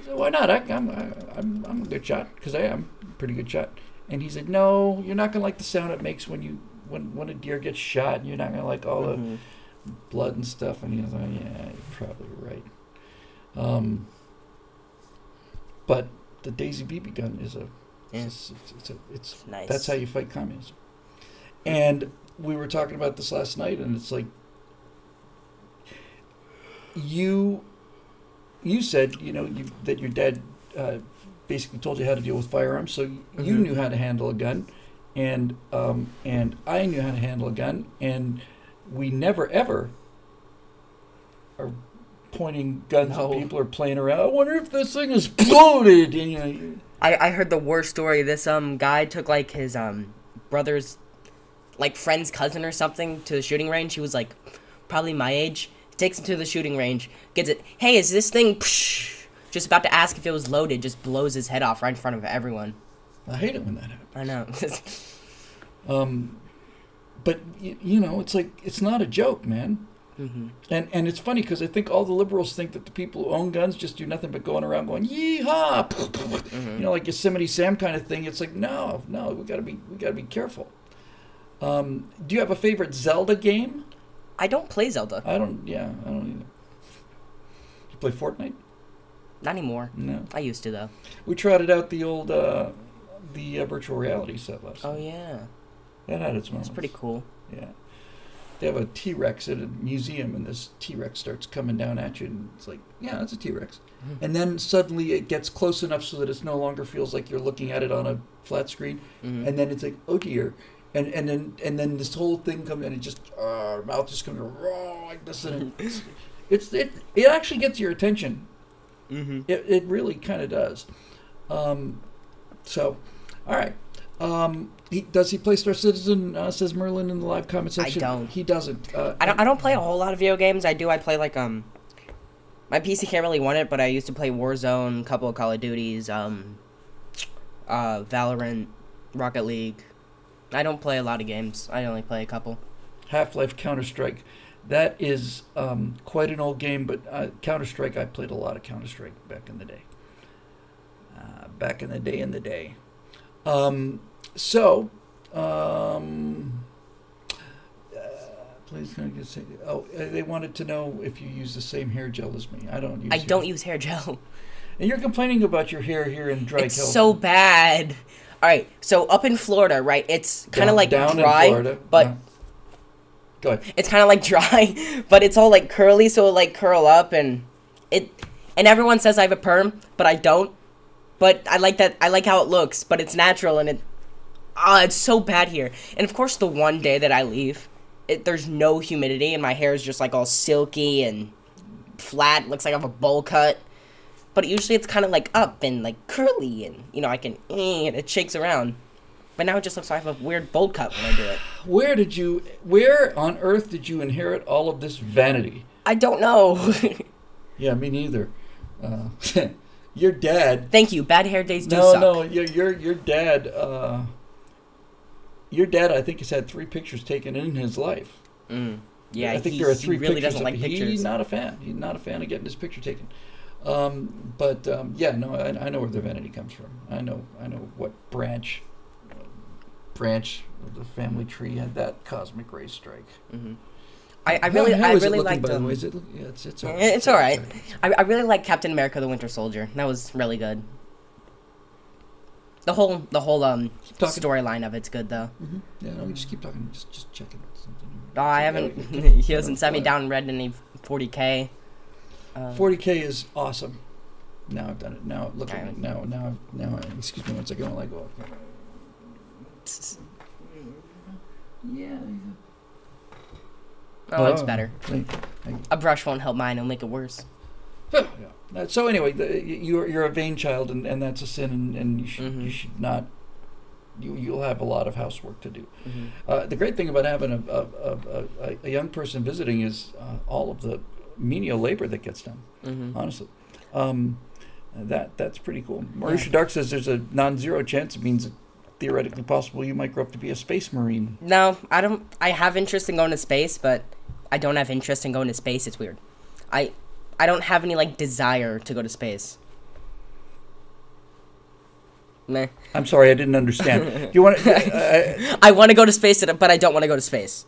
A: I said, why not? I, I'm I, I'm I'm a good shot because I am a pretty good shot. And he said, no, you're not gonna like the sound it makes when you when when a deer gets shot. And you're not gonna like all the
C: Mhm.
A: blood and stuff. And he was like, yeah, you're probably right. Um, but the Daisy BB gun is a,
C: Yeah.
A: it's, it's, it's, a, it's
C: Nice.
A: that's how you fight communism. And we were talking about this last night, and it's like you you said you know you, that your dad uh, basically told you how to deal with firearms, so you
C: Mhm.
A: knew how to handle a gun, and um, and I knew how to handle a gun, and we never ever are pointing guns
C: No.
A: at people or playing around. I wonder if this thing is loaded. And, you know,
C: I, I heard the worst story. This um guy took like his um brother's like friend's cousin or something to the shooting range. He was like probably my age. Takes him to the shooting range, gets it. Hey, is this thing? Psh, just about to ask if it was loaded. Just blows his head off right in front of everyone.
A: I hate it when that happens.
C: I know.
A: Um, but y- you know, it's like it's not a joke, man.
C: Hmm
A: And and it's funny because I think all the liberals think that the people who own guns just do nothing but going around going yeehaw,
C: Mm-hmm.
A: you know, like Yosemite Sam kind of thing. It's like no, no, we gotta be we gotta be careful. Um, do you have a favorite Zelda game?
C: I don't play Zelda.
A: I don't. Yeah, I don't either. You play Fortnite?
C: Not anymore.
A: No.
C: I used to though.
A: We trotted out the old uh, the uh, virtual reality set last.
C: Oh
A: night.
C: yeah,
A: that had its moments.
C: that's pretty cool.
A: Yeah. They have a T Rex at a museum, and this T Rex starts coming down at you, and it's like, yeah, that's a T Rex.
C: Mhm.
A: And then suddenly it gets close enough so that it no longer feels like you're looking at it on a flat screen,
C: Mhm.
A: and then it's like, oh dear. And, and then and then this whole thing comes and it just uh, mouth just comes raw like this and it's, it's it it actually gets your attention
C: Mhm.
A: it, it really kind of does. Um, so, all right. Um, he, does he play Star Citizen? Uh, says Merlin in the live comment section.
C: I don't.
A: He doesn't. Uh,
C: I don't. I don't play a whole lot of video games. I do. I play like um. My PC can't really want it, but I used to play Warzone, a couple of Call of Duties, um, uh, Valorant, Rocket League. I don't play a lot of games. I only play a couple.
A: Half Life, Counter Strike. That is um, quite an old game, but uh, Counter Strike. I played a lot of Counter Strike back in the day. Uh, back in the day, in the day. Um, so, um, uh, please can I just say? Oh, uh, they wanted to know if you use the same hair gel as me. I don't use.
C: I
A: hair
C: don't use hair gel.
A: And you're complaining about your hair here in dry
C: it's
A: California.
C: so bad. All right, so up in Florida, right? It's kind of like
A: down
C: dry,
A: in Florida.
C: but
A: yeah. Go ahead.
C: it's kind of like dry, but it's all like curly, so it like curl up and it. And everyone says I have a perm, but I don't. But I like that. I like how it looks, but it's natural and it. Ah, it's so bad here. And of course, the one day that I leave, it, there's no humidity, and my hair is just like all silky and flat. Looks like I have a bowl cut. But usually it's kind of like up and like curly, and you know I can eh, and it shakes around. But now it just looks like I have a weird bowl cut when I do it.
A: Where did you? Where on earth did you inherit all of this vanity?
C: I don't know.
A: Yeah, me neither. Uh, your dad.
C: Thank you. Bad hair days do
A: No,
C: suck.
A: no, your your your dad. Uh, your dad, I think, has had three pictures taken in his life.
C: Mm. Yeah,
A: I think there are three.
C: he really
A: pictures.
C: doesn't
A: of-
C: like pictures.
A: He's not a fan. He's not a fan of getting his picture taken. Um, but um, yeah, no, I, I know where the vanity comes from. I know, I know what branch, branch of the family tree had that cosmic ray strike.
C: hmm I, I really,
A: how
C: I really liked.
A: By the
C: Um,
A: it? look- Yeah, it's it's. all
C: Eh, it's all right. I, I really like Captain America: The Winter Soldier. That was really good. The whole, the whole um storyline of it's good though.
A: hmm Yeah, no, we just keep talking. Just just checking something.
C: Oh, I haven't. he hasn't sent me down read any 40k. Uh,
A: 40k is awesome. Now I've done it. Now look at me. Now now I've- now. I, excuse me one second while I go. Yeah.
C: Oh, it's better.
A: thank- thank.
C: A brush won't help mine; it'll make it worse.
A: Yeah. Uh, So anyway, the, you're you're a vain child, and, and that's a sin, and, and you should
C: Mhm.
A: you should not. You you'll have a lot of housework to do.
C: Mhm.
A: Uh, the great thing about having a a, a, a, a young person visiting is uh, all of the menial labor that gets done.
C: Mhm.
A: Honestly, um, that that's pretty cool. Marisha Dark says there's a non-zero chance. It means theoretically possible you might grow up to be a space marine.
C: No, I don't. I have interest in going to space, but I don't have interest in going to space. It's weird. I I don't have any like desire to go to space. Meh.
A: I'm sorry, I didn't understand. You want? To,
C: I want to go to space, but I don't want to go to space.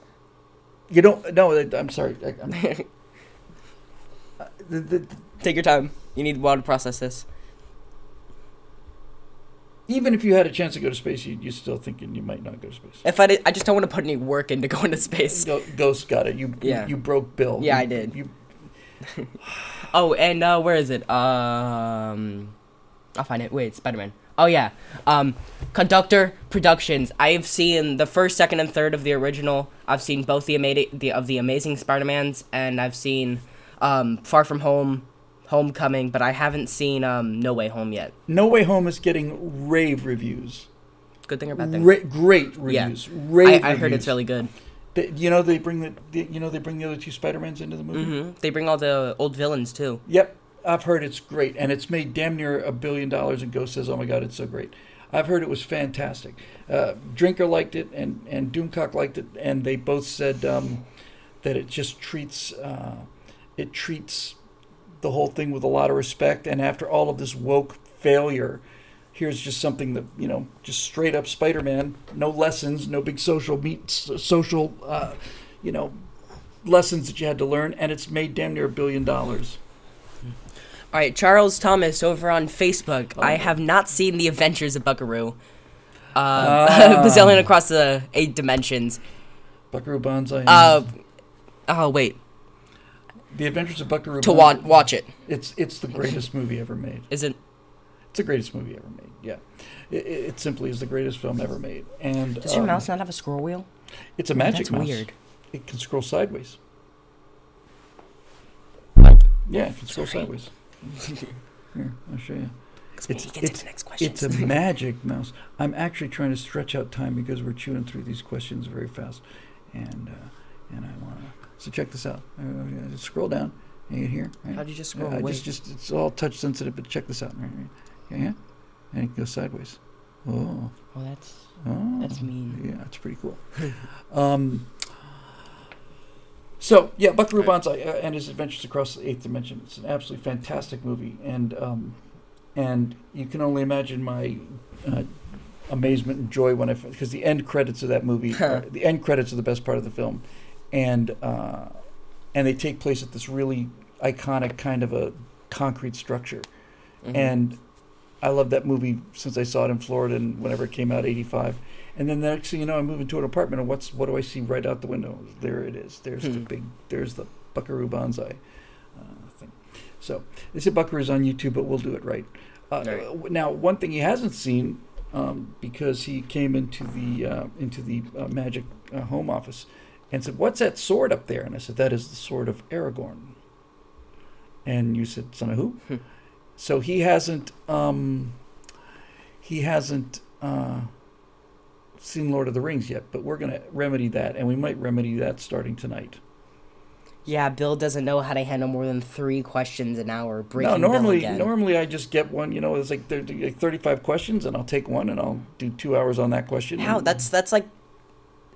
A: you don't? No, I'm sorry. I, I'm, uh, the, the,
C: Take your time. You need a while to process this.
A: even if you had a chance to go to space, you, you're still thinking you might not go to space.
C: If I did, I just don't want to put any work into going to space.
A: Go, Ghost got it. You,
C: Yeah.
A: you you broke Bill.
C: Yeah,
A: You-
C: I did.
A: You,
C: Oh, and uh, where is it? Um, I'll find it. Wait, Spider Man. Oh yeah. Um, Conductor Productions. I've seen the first, second, and third of the original. I've seen both the ama- the of the Amazing Spider Mans, and I've seen um, Far From Home, Homecoming, but I haven't seen um, No Way Home yet.
A: no Way Home is getting rave reviews.
C: Good thing or bad thing?
A: Ra- great
C: Yeah.
A: reviews.
C: I,
A: Rave
C: I heard it's really good.
A: They- you know they bring the, the you know they bring the other two Spider Mans into the movie.
C: hmm They bring all the old villains too.
A: Yep, I've heard it's great, and it's made damn near a billion dollars. And Ghost says, "Oh my God, it's so great." I've heard it was fantastic. Uh, Drinker liked it, and and Doomcock liked it, and they both said um, that it just treats uh, it treats the whole thing with a lot of respect. And after all of this woke failure, here's just something that you know, just straight up Spider-Man, no lessons, no big social meet, social, uh, you know, lessons that you had to learn, and it's made damn near a billion dollars.
C: All right, Charles Thomas over on Facebook.
A: Oh.
C: I have not seen The Adventures of Buckaroo. Uh,
A: Ah.
C: Bazillion across the eight dimensions.
A: Buckaroo Banzai.
C: Uh, oh wait,
A: the Adventures of Buckaroo.
C: to watch watch it.
A: It's it's the greatest movie ever made.
C: Is it?
A: It's the greatest movie ever made. Yeah, it, it simply is the greatest film ever made. And
C: Does your
A: um,
C: mouse not have a scroll wheel?
A: It's a magic
C: That's
A: mouse.
C: weird.
A: It can scroll sideways. Yeah, it can scroll
C: Sorry.
A: sideways. Here, I'll show you. It's-
C: get
A: it's-
C: the next question.
A: It's a magic mouse. I'm actually trying to stretch out time because we're chewing through these questions very fast, and uh, and I want to. So check this out. Uh, just scroll down. You here. Right?
C: How'd you just scroll
A: I just, just it's all touch sensitive, but check this out. Right, right. Yeah. And it goes sideways. Oh,
C: oh, that's
A: oh.
C: that's mean.
A: Yeah, it's pretty cool. um, so yeah, Buckaroo
C: Right.
A: Banzai uh, and his adventures across the eighth dimension. It's an absolutely fantastic movie, and um, and you can only imagine my uh, amazement and joy when I because the end credits of that movie, the end credits are the best part of the film, and uh, and they take place at this really iconic kind of a concrete structure
C: Mhm.
A: and I love that movie since I saw it in Florida and whenever it came out, '85. And then the next thing you know, I move into an apartment, and what's what do I see right out the window? There it is. There's the
C: Hmm.
A: big. There's the Buckaroo Banzai uh, thing. So they said Buckaroo's on YouTube, but we'll do it right. Uh,
C: Right.
A: Now, one thing he hasn't seen um, because he came into the uh, into the uh, Magic uh, Home Office and said, "What's that sword up there?" And I said, "That is the sword of Aragorn." And you said, "Son of who?" So he hasn't um, he hasn't uh, seen Lord of the Rings yet, but we're gonna remedy that, and we might remedy that starting tonight.
C: Yeah, Bill doesn't know how to handle more than three questions an hour. Breaking
A: no, normally normally I just get one. You know, it's like, there- like thirty-five questions, and I'll take one, and I'll do two hours on that question.
C: how? That's that's like.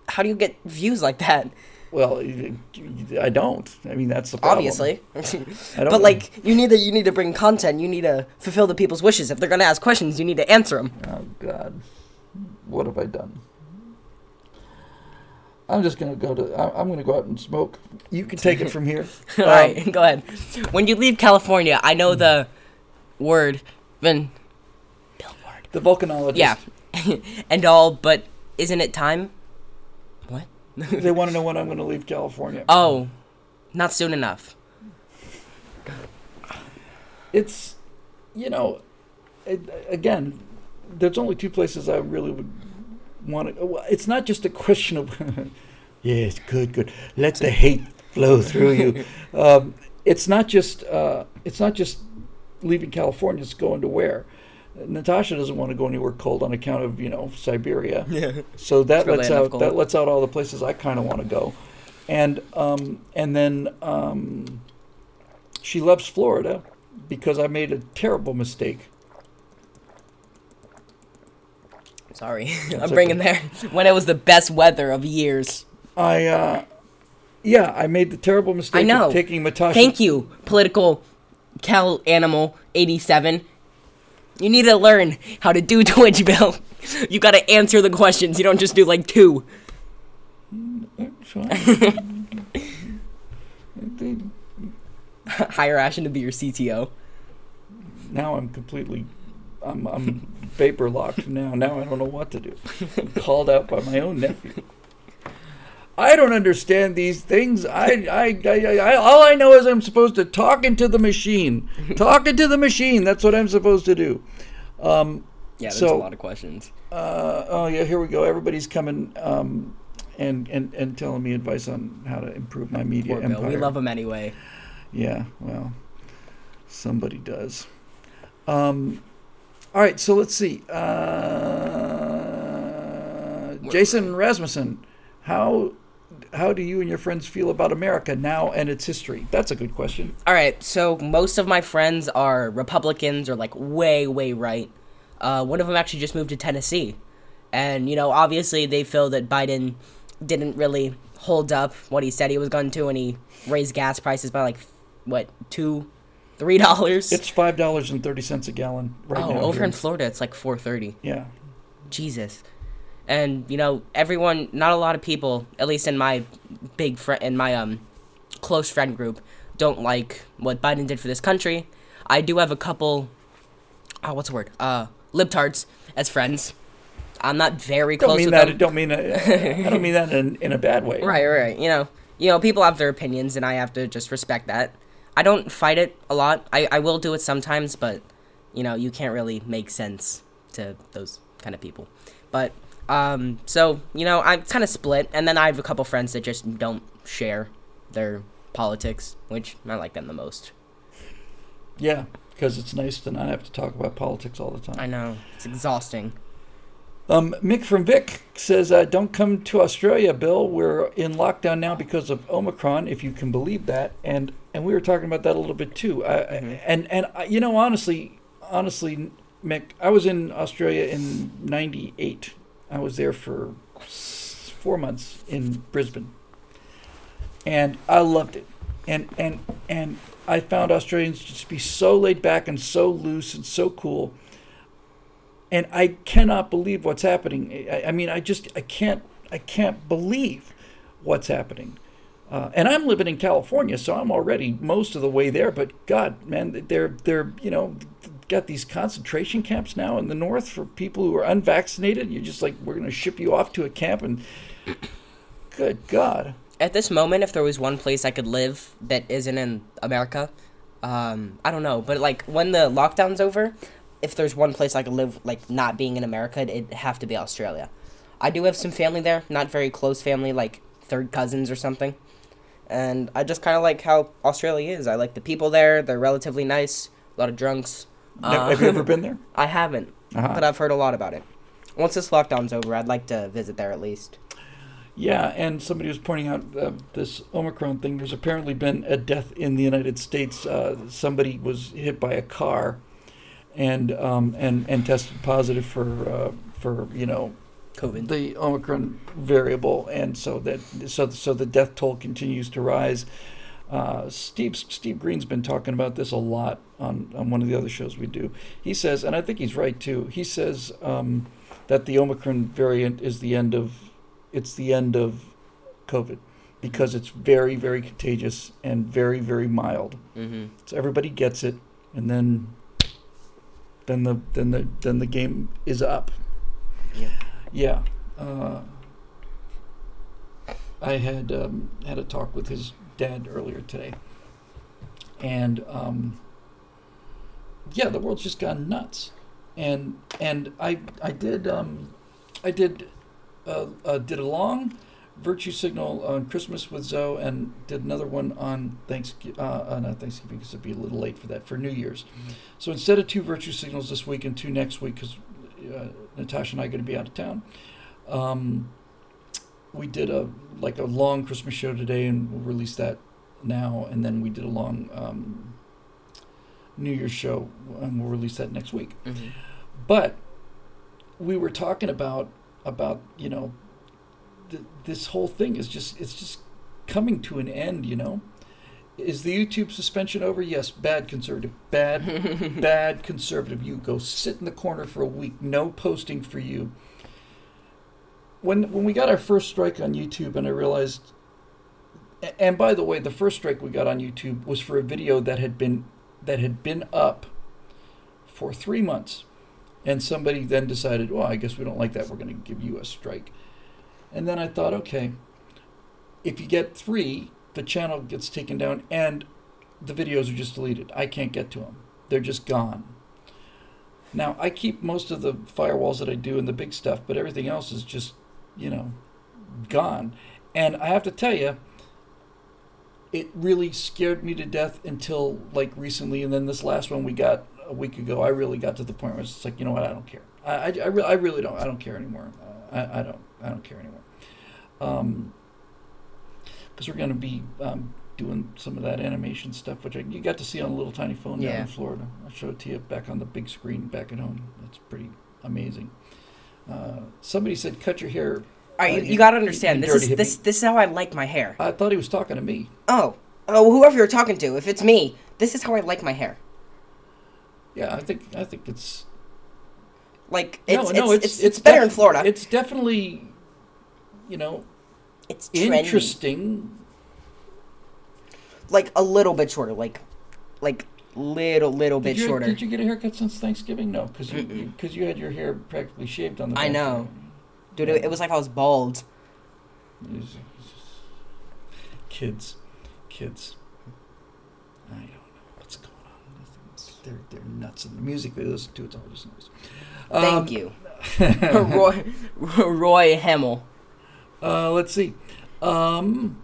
C: How do you get views like that?
A: Well, I don't. I mean, that's the problem.
C: Obviously. But like you need to you need to bring content. You need to fulfill the people's wishes. If they're gonna ask questions, you need to answer them.
A: Oh God, what have I done? I'm just gonna go to. I'm gonna go out and smoke. You can take it from here.
C: All
A: Um,
C: right, go ahead. When you leave California, I know the word, then billboard.
A: The volcanologist.
C: Yeah, and all, but isn't it time?
A: They want to know when I'm going to leave California.
C: Oh, not soon enough.
A: It's, you know, it, again, there's only two places I really would want to. Well, it's not just a question of, yes, good, good. Let the hate flow through you. Um, it's not just uh, it's not just leaving California. It's going to where. Natasha doesn't want to go anywhere cold on account of you know Siberia.
C: Yeah.
A: So that lets out that lets out all the places I kind of want to go, and um, and then um, she loves Florida because I made a terrible mistake.
C: Sorry, I'm
A: That's
C: bringing there when it was the best weather of years.
A: I uh, yeah, I made the terrible mistake
C: I know.
A: of taking Natasha.
C: Thank you, political Cal Animal 87. You need to learn how to do Twitch, Bill. You gotta answer the questions. You don't just do like two. Hire Ashton to be your CTO.
A: now I'm completely, I'm, I'm vapor locked now. Now I don't know what to do. I'm called out by my own nephew. I don't understand these things. I, I, I, I, all I know is I'm supposed to talk into the machine. Talk into the machine. That's what I'm supposed to do. Um,
C: Yeah, there's
A: So-
C: a lot of questions.
A: uh, oh yeah, here we go. Everybody's coming um, and, and and telling me advice on how to improve my media
C: Poor
A: empire.
C: Bill. We love him anyway.
A: Yeah, well, somebody does. Um, all right, so let's see. Uh, Jason Rasmussen, how how do you and your friends feel about America now and its history? That's a good question.
C: All right, so most of my friends are Republicans or like way, way right. Uh, one of them actually just moved to Tennessee, and you know, obviously they feel that Biden didn't really hold up what he said he was going to, and he raised gas prices by like what two, three dollars.
A: It's five dollars and thirty cents a gallon right
C: oh,
A: now.
C: over
A: here.
C: in Florida, it's like four thirty.
A: yeah,
C: Jesus. And you know, everyone, not a lot of people, at least in my big friend, in my um close friend group, don't like what Biden did for this country. I do have a couple, oh, what's the word? Uh, libtards as friends. I'm not very
A: don't
C: close
A: mean
C: with
A: that.
C: them.
A: Don't mean that. I don't mean that in, in a bad way.
C: Right, right, right. You know, you know, people have their opinions, and I have to just respect that. I don't fight it a lot. I, I will do it sometimes, but you know, you can't really make sense to those kind of people. But um, so you know, I'm kind of split, and then I have a couple friends that just don't share their politics, which I like them the most.
A: Yeah, because it's nice to not have to talk about politics all the time.
C: I know it's exhausting.
A: Um, Mick from Vic says, uh, "Don't come to Australia, Bill. We're in lockdown now because of Omicron, if you can believe that." And and we were talking about that a little bit too. I, I- and and you know, honestly, honestly, Mick, I was in Australia in '98. I was there for four months in Brisbane, and I loved it. And and and I found Australians just to be so laid back and so loose and so cool and I cannot believe what's happening. I, I mean, I just I can't I can't believe what's happening. Uh, and I'm living in California, so I'm already most of the way there. But God, man, they're they're you know got these concentration camps now in the north for people who are unvaccinated. You're just like we're going to ship you off to a camp, and good God,
C: At this moment, if there was one place I could live that isn't in America, um, I don't know. But like when the lockdown's over, if there's one place I could live, like not being in America, it'd have to be Australia. I do have some family there, not very close family, like third cousins or something. And I just kind of like how Australia is. I like the people there; they're relatively nice. A lot of drunks. Uh,
A: have you ever been there?
C: I haven't,
A: Uh-huh.
C: but I've heard a lot about it. Once this lockdown's over, I'd like to visit there at least.
A: Yeah, and somebody was pointing out uh, this Omicron thing. There's apparently been a death in the United States. Uh, somebody was hit by a car, and um, and and tested positive for uh, for you know
C: COVID.
A: the Omicron variable, and so that so so the death toll continues to rise. Uh, Steve Steve Green's been talking about this a lot on, on one of the other shows we do. He says, and I think he's right too. He says um, that the Omicron variant is the end of it's the end of COVID because it's very very contagious and very very mild.
C: Mm-hmm.
A: So everybody gets it, and then then the then the then the game is up.
C: Yeah.
A: Yeah. Uh, I had um, had a talk with his dad earlier today, and um, yeah, the world's just gone nuts, and and I I did um, I did uh, uh, did a long Virtue Signal on Christmas with Zoe, and did another one on Thanksgiving. Uh, uh, not Thanksgiving because it'd be a little late for that for New Year's. So instead of two Virtue Signals this week and two next week, because uh, Natasha and I are going to be out of town, um, we did a like a long Christmas show today, and we'll release that now. And then we did a long um, New Year's show, and we'll release that next week.
C: Mhm.
A: But we were talking about about you know th- this whole thing is just it's just coming to an end. You know, is the YouTube suspension over? Yes, bad conservative, bad bad conservative. You go sit in the corner for a week, no posting for you. When when we got our first strike on YouTube, and I realized. And by the way, the first strike we got on YouTube was for a video that had been that had been up for three months. And somebody then decided, well, I guess we don't like that. We're going to give you a strike. And then I thought, okay, if you get three, the channel gets taken down and the videos are just deleted. I can't get to them, they're just gone. Now, I keep most of the firewalls that I do and the big stuff, but everything else is just, you know, gone. And I have to tell you, it really scared me to death until like recently. And then this last one we got a week ago, I really got to the point where it's like, you know what, I don't care. I, I, I, re- I really don't. I don't care anymore. Uh, I, I don't. I don't care anymore. Um, because we're going to be um, doing some of that animation stuff, which I, you got to see on a little tiny phone down
C: Yeah.
A: in Florida. I'll show it to you back on the big screen back at home. That's pretty amazing. Uh, somebody said, "Cut your hair."
C: All right,
A: Uh,
C: you,
A: you-
C: you gotta understand.
A: you
C: This is this this is how I like my hair.
A: I thought he was talking to me.
C: Oh, oh, whoever you're talking to, if it's me, this is how I like my hair.
A: Yeah, I think I think it's
C: Like it's
A: no, no,
C: it's, it's, it's better
A: def-
C: in Florida.
A: It's definitely, you know,
C: it's trendy.
A: interesting.
C: Like a little bit shorter, like like little little bit
A: did, you,
C: shorter.
A: did you get a haircut since Thanksgiving? No, because you because you had your hair practically shaved on the.
C: I know. Dude, it, it was like I was bald.
A: Kids, kids. I don't know what's going on. They're they're nuts, and the music they listen to it's all just noise.
C: Thank
A: Um,
C: you, Roy Roy Hemmel.
A: Uh, let's see. Um,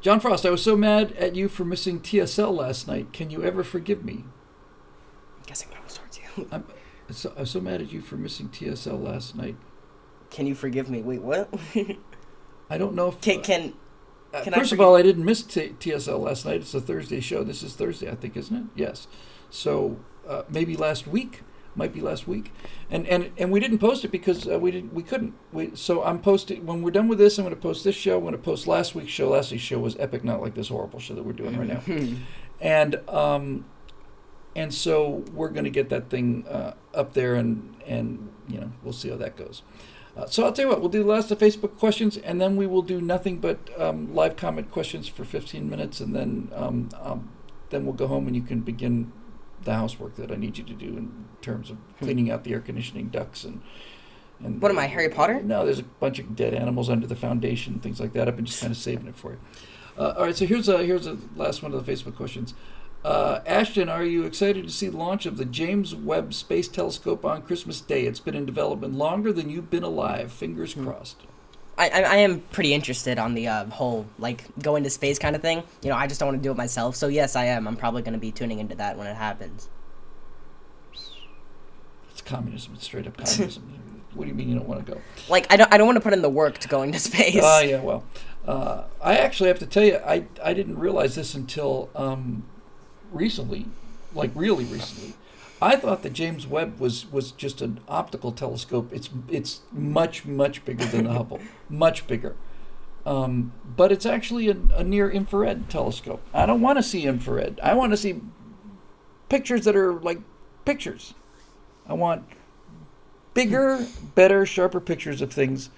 A: John Frost, I was so mad at you for missing TSL last night. Can you ever forgive me?
C: I'm guessing that was towards you.
A: I'm so, I'm so mad at you for missing TSL last night.
C: Can you forgive me? Wait, what?
A: I don't know if.
C: can can
A: uh,
C: can I
A: first of all, I didn't miss t- TSL last night. It's a Thursday show. This is Thursday, I think, isn't it? Yes. So uh, maybe last week. Might be last week, and and and we didn't post it because uh, we didn't we couldn't. We, so I'm posting when we're done with this. I'm going to post this show. I'm going to post last week's show. Last week's show was epic, not like this horrible show that we're doing right now. and um, and so we're going to get that thing uh, up there, and and you know we'll see how that goes. Uh, so I'll tell you what, we'll do the last of Facebook questions, and then we will do nothing but um, live comment questions for 15 minutes, and then um, um, then we'll go home, and you can begin the housework that I need you to do in terms of cleaning out the air conditioning ducts and. and
C: What am I, Harry Potter?
A: No, there's a bunch of dead animals under the foundation, things like that. I've been just kind of saving it for you. Uh, all right, so here's a here's a last one of the Facebook questions. Uh, Ashton, are you excited to see the launch of the James Webb Space Telescope on Christmas Day? It's been in development longer than you've been alive. Fingers crossed.
C: I, I am pretty interested on the uh, whole like going to space kind of thing. You know, I just don't want to do it myself. So yes, I am. I'm probably going to be tuning into that when it happens.
A: It's communism. It's straight up communism. what do you mean you don't want to go?
C: Like I don't I don't want to put in the work to go into space.
A: Oh yeah, well, uh, I actually have to tell you, I I didn't realize this until um, recently, like really recently. I thought that James Webb was was just an optical telescope. It's it's much much bigger than the Hubble, much bigger. Um, but it's actually a, a near infrared telescope. I don't want to see infrared. I want to see pictures that are like pictures. I want bigger, better, sharper pictures of things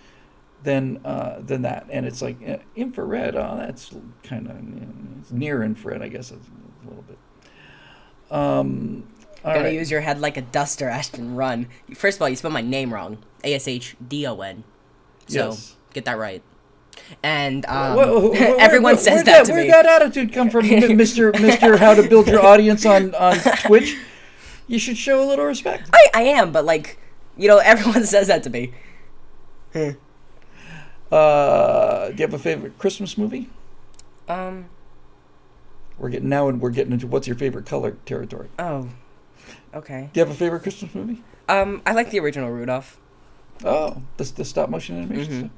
A: than uh, than that. And it's like uh, infrared. Oh, that's kind of you know, near infrared, I guess. A little bit. Um, all
C: Gotta
A: right.
C: use your head like a duster, Ashton. Run. First of all, you spelled my name wrong. A S H D O N. So
A: Yes.
C: Get that right. And um,
A: Wha- wha- wha-
C: everyone
A: where-
C: says that, to
A: Where'd
C: me.
A: that attitude come from, Mister Mister? How to build your audience on on Twitch? You should show a little respect.
C: I, I am, but like, you know, everyone says that to me.
A: Uh, do you have a favorite Christmas movie?
C: Um.
A: We're getting now, and we're getting into what's your favorite color territory.
C: Oh. Okay.
A: Do you have a favorite Christmas movie?
C: Um. I like the original Rudolph.
A: Oh, the, the stop motion animation
C: Mhm.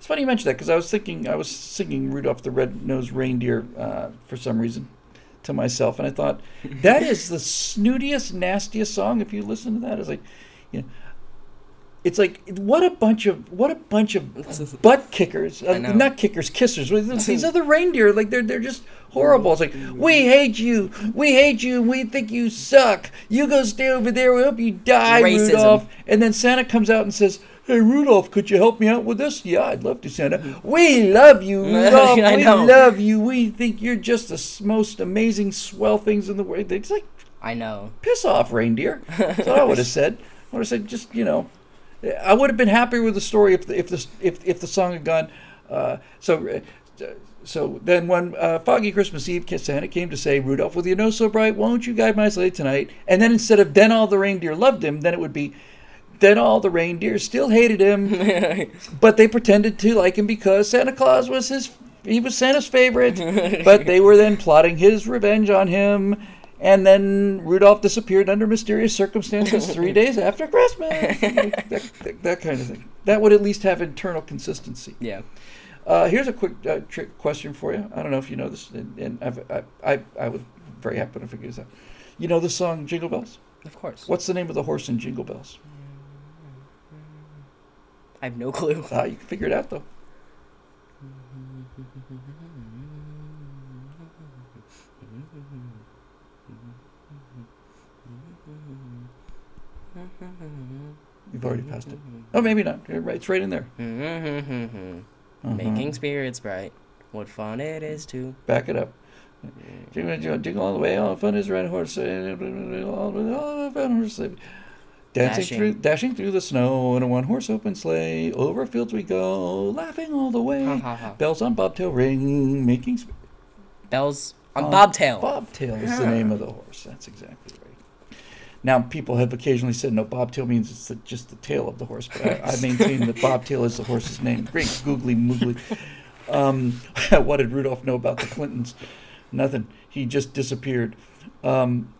A: It's funny you mentioned that because I was thinking I was singing Rudolph the Red-Nosed Reindeer uh, for some reason to myself, and I thought that is the snootiest, nastiest song. If you listen to that, it's like, you know, it's like what a bunch of what a bunch of butt kickers, uh, not kickers, kissers. These other reindeer, like they're they're just horrible. It's like we hate you, we hate you, we think you suck. You go stay over there. We hope you die,
C: Racism.
A: Rudolph. And then Santa comes out and says. Hey Rudolph, could you help me out with this? Yeah, I'd love to, Santa. We love you, Rudolph.
C: I
A: we
C: know.
A: love you. We think you're just the most amazing, swell things in the world. It's like
C: I know.
A: piss off, reindeer. That's what I would have said. I would have said, just you know, I would have been happier with the story if the, if the if if the song had gone. Uh, so. Uh, so then, when uh, Foggy Christmas Eve, Santa came to say, "Rudolph, with your nose so bright, won't you guide my sleigh tonight?" And then instead of "Then all the reindeer loved him," then it would be, "Then all the reindeer still hated him, but they pretended to like him because Santa Claus was his he was Santa's favorite, but they were then plotting his revenge on him. And then Rudolph disappeared under mysterious circumstances three days after Christmas. that, that, that kind of thing. That would at least have internal consistency.
C: Yeah.
A: Uh, here's a quick uh, trick question for you. I don't know if you know this, and, and I've, I, I, I was very happy to figure this out. You know the song Jingle Bells?
C: Of course.
A: What's the name of the horse in Jingle Bells?
C: I have no clue.
A: Ah, you can figure it out though. You've already passed it. Oh, maybe not. Right. It's right in there. Uh-huh.
C: Making spirits bright. What fun it is to.
A: Back it up. Jingle, jingle, jingle all the way. All the fun is riding a horse. eh, All the fun horse. Dancing
C: Dashing.
A: through, dashing through the snow in a one-horse open sleigh. Over fields we go, laughing all the way.
C: Ha, ha, ha.
A: Bells on bobtail ring, making sp-
C: Bells on bobtail.
A: Bobtail is the name of the horse. That's exactly right. Now, people have occasionally said, no, bobtail means it's the, just the tail of the horse, but I, I maintain that bobtail is the horse's name. Great googly moogly. Um, what did Rudolph know about the Clintons? Nothing. He just disappeared. Um,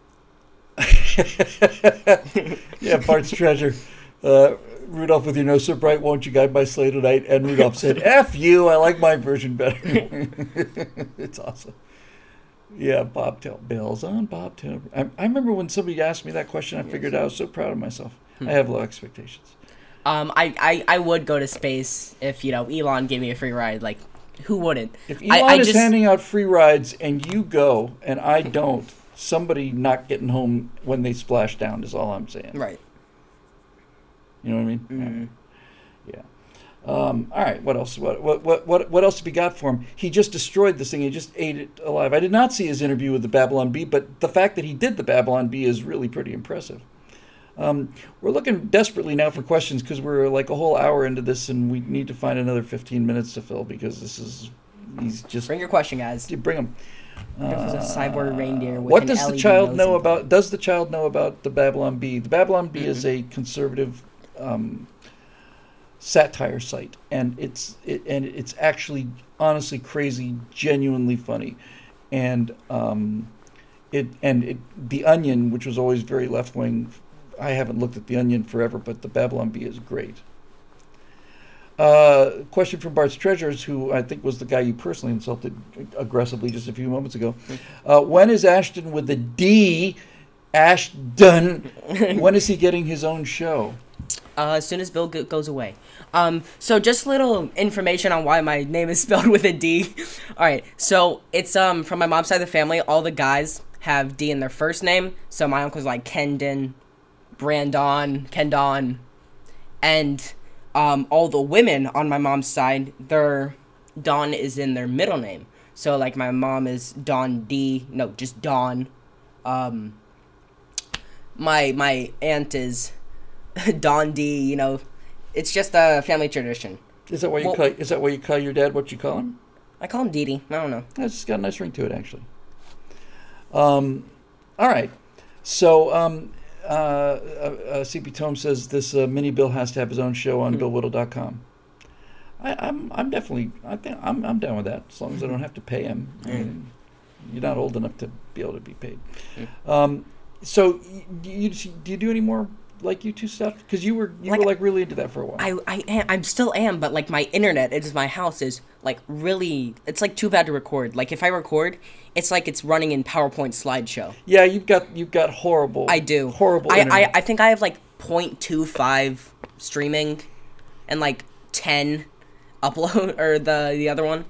A: yeah, Bart's treasure. Uh, Rudolph, with your nose so bright, won't you guide my sleigh tonight? And Rudolph said, F you, I like my version better. it's awesome. Yeah, bobtail bells on bobtail. I, I remember when somebody asked me that question. I figured I was so proud of myself.
C: Hmm.
A: I have low expectations.
C: Um, I, I, I would go to space if you know Elon gave me a free ride. Like, who wouldn't?
A: If
C: I-
A: Elon
C: I
A: is
C: just-
A: handing out free rides and you go and I don't, somebody not getting home when they splash down is all I'm saying.
C: Right.
A: You know what I mean?
C: Mhm.
A: Yeah. Um, all right. What else? What, what what what what else have we got for him? He just destroyed this thing. He just ate it alive. I did not see his interview with the Babylon Bee, but the fact that he did the Babylon Bee is really pretty impressive. Um, we're looking desperately now for questions because we're like a whole hour into this, and we need to find another 15 minutes to fill because this is he's just
C: Bring your question, guys.
A: bring him.
C: If it's a cyborg reindeer
A: what does the
C: LED
A: child know
C: and
A: about? Does the child know about the Babylon Bee? The Babylon Bee is
C: Mm-hmm.
A: a conservative um, satire site, and it's it, and it's actually honestly crazy, genuinely funny, and um, it and it the Onion, which was always very left wing. I haven't looked at the Onion forever, but the Babylon Bee is great. Uh, question from Bart's Treasures, who I think was the guy you personally insulted aggressively just a few moments ago. Uh, when is Ashton with the D? Ashton. when is he getting his own show?
C: Uh, as soon as Bill go- goes away. Um, so just little information on why my name is spelled with a D. All right, so it's um from my mom's side of the family. All the guys have D in their first name. So my uncle's like Kendon, Brandon, Kendon, and um all the women on my mom's side, their Dawn is in their middle name. So like my mom is Dawn D. No, just Dawn. Um, my my aunt is Don D. You know, it's just a family tradition.
A: Is that why you
C: Well-
A: call? Is that why you call your dad what you call him?
C: I call him Dee Dee. I don't know.
A: Just got a nice ring to it, actually. Um, all right. So um, uh, uh, uh, CP Tome says this uh, mini Bill has to have his own show on BillWhittle.com. I, I'm I'm definitely I think I'm I'm down with that as long as I don't have to pay him. I mean, you're not old enough to be able to be paid. Um, so y- do you do you do any more like YouTube stuff? Because you were you
C: Like-
A: were like really into that for a while.
C: I I am, I'm still am, but like my internet, it is my house is like really. It's like too bad to record. Like if I record, it's like it's running in PowerPoint slideshow.
A: yeah, you've got you've got horrible.
C: I do
A: horrible.
C: I I. I think I have like 0.25 streaming, and like 10 upload or the the other one.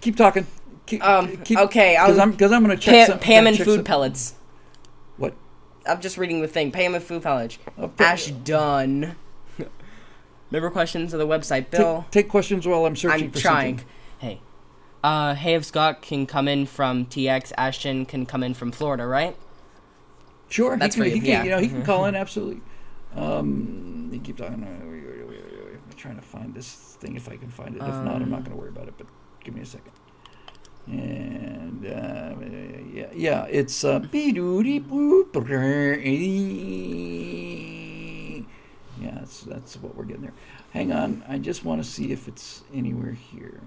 A: keep talking. Keep,
C: Um,
A: keep,
C: okay,
A: because
C: I'll-
A: I'm because I'm gonna check
C: Pam,
A: some,
C: Pam and
A: check
C: food
A: some-
C: pellets. I'm just reading the thing. Pam and food pellets.
A: Uh, pa-
C: Ash done. Remember questions of the website, Bill.
A: Take, take questions while I'm searching
C: I'm
A: for
C: trying.
A: something.
C: Hey. Uh, hey, if Scott can come in from TX, Ashton can come in from Florida, right?
A: Sure,
C: That's
A: he can,
C: for
A: he
C: you,
A: can,
C: yeah.
A: you know, he can call in absolutely. Um, you keep talking. I'm trying to find this thing if I can find it. If not, I'm not
C: Um,
A: going to worry about it. But give me a second. And uh, yeah, yeah, it's uh, yeah, that's that's what we're getting there. Hang on, I just want to see if it's anywhere here.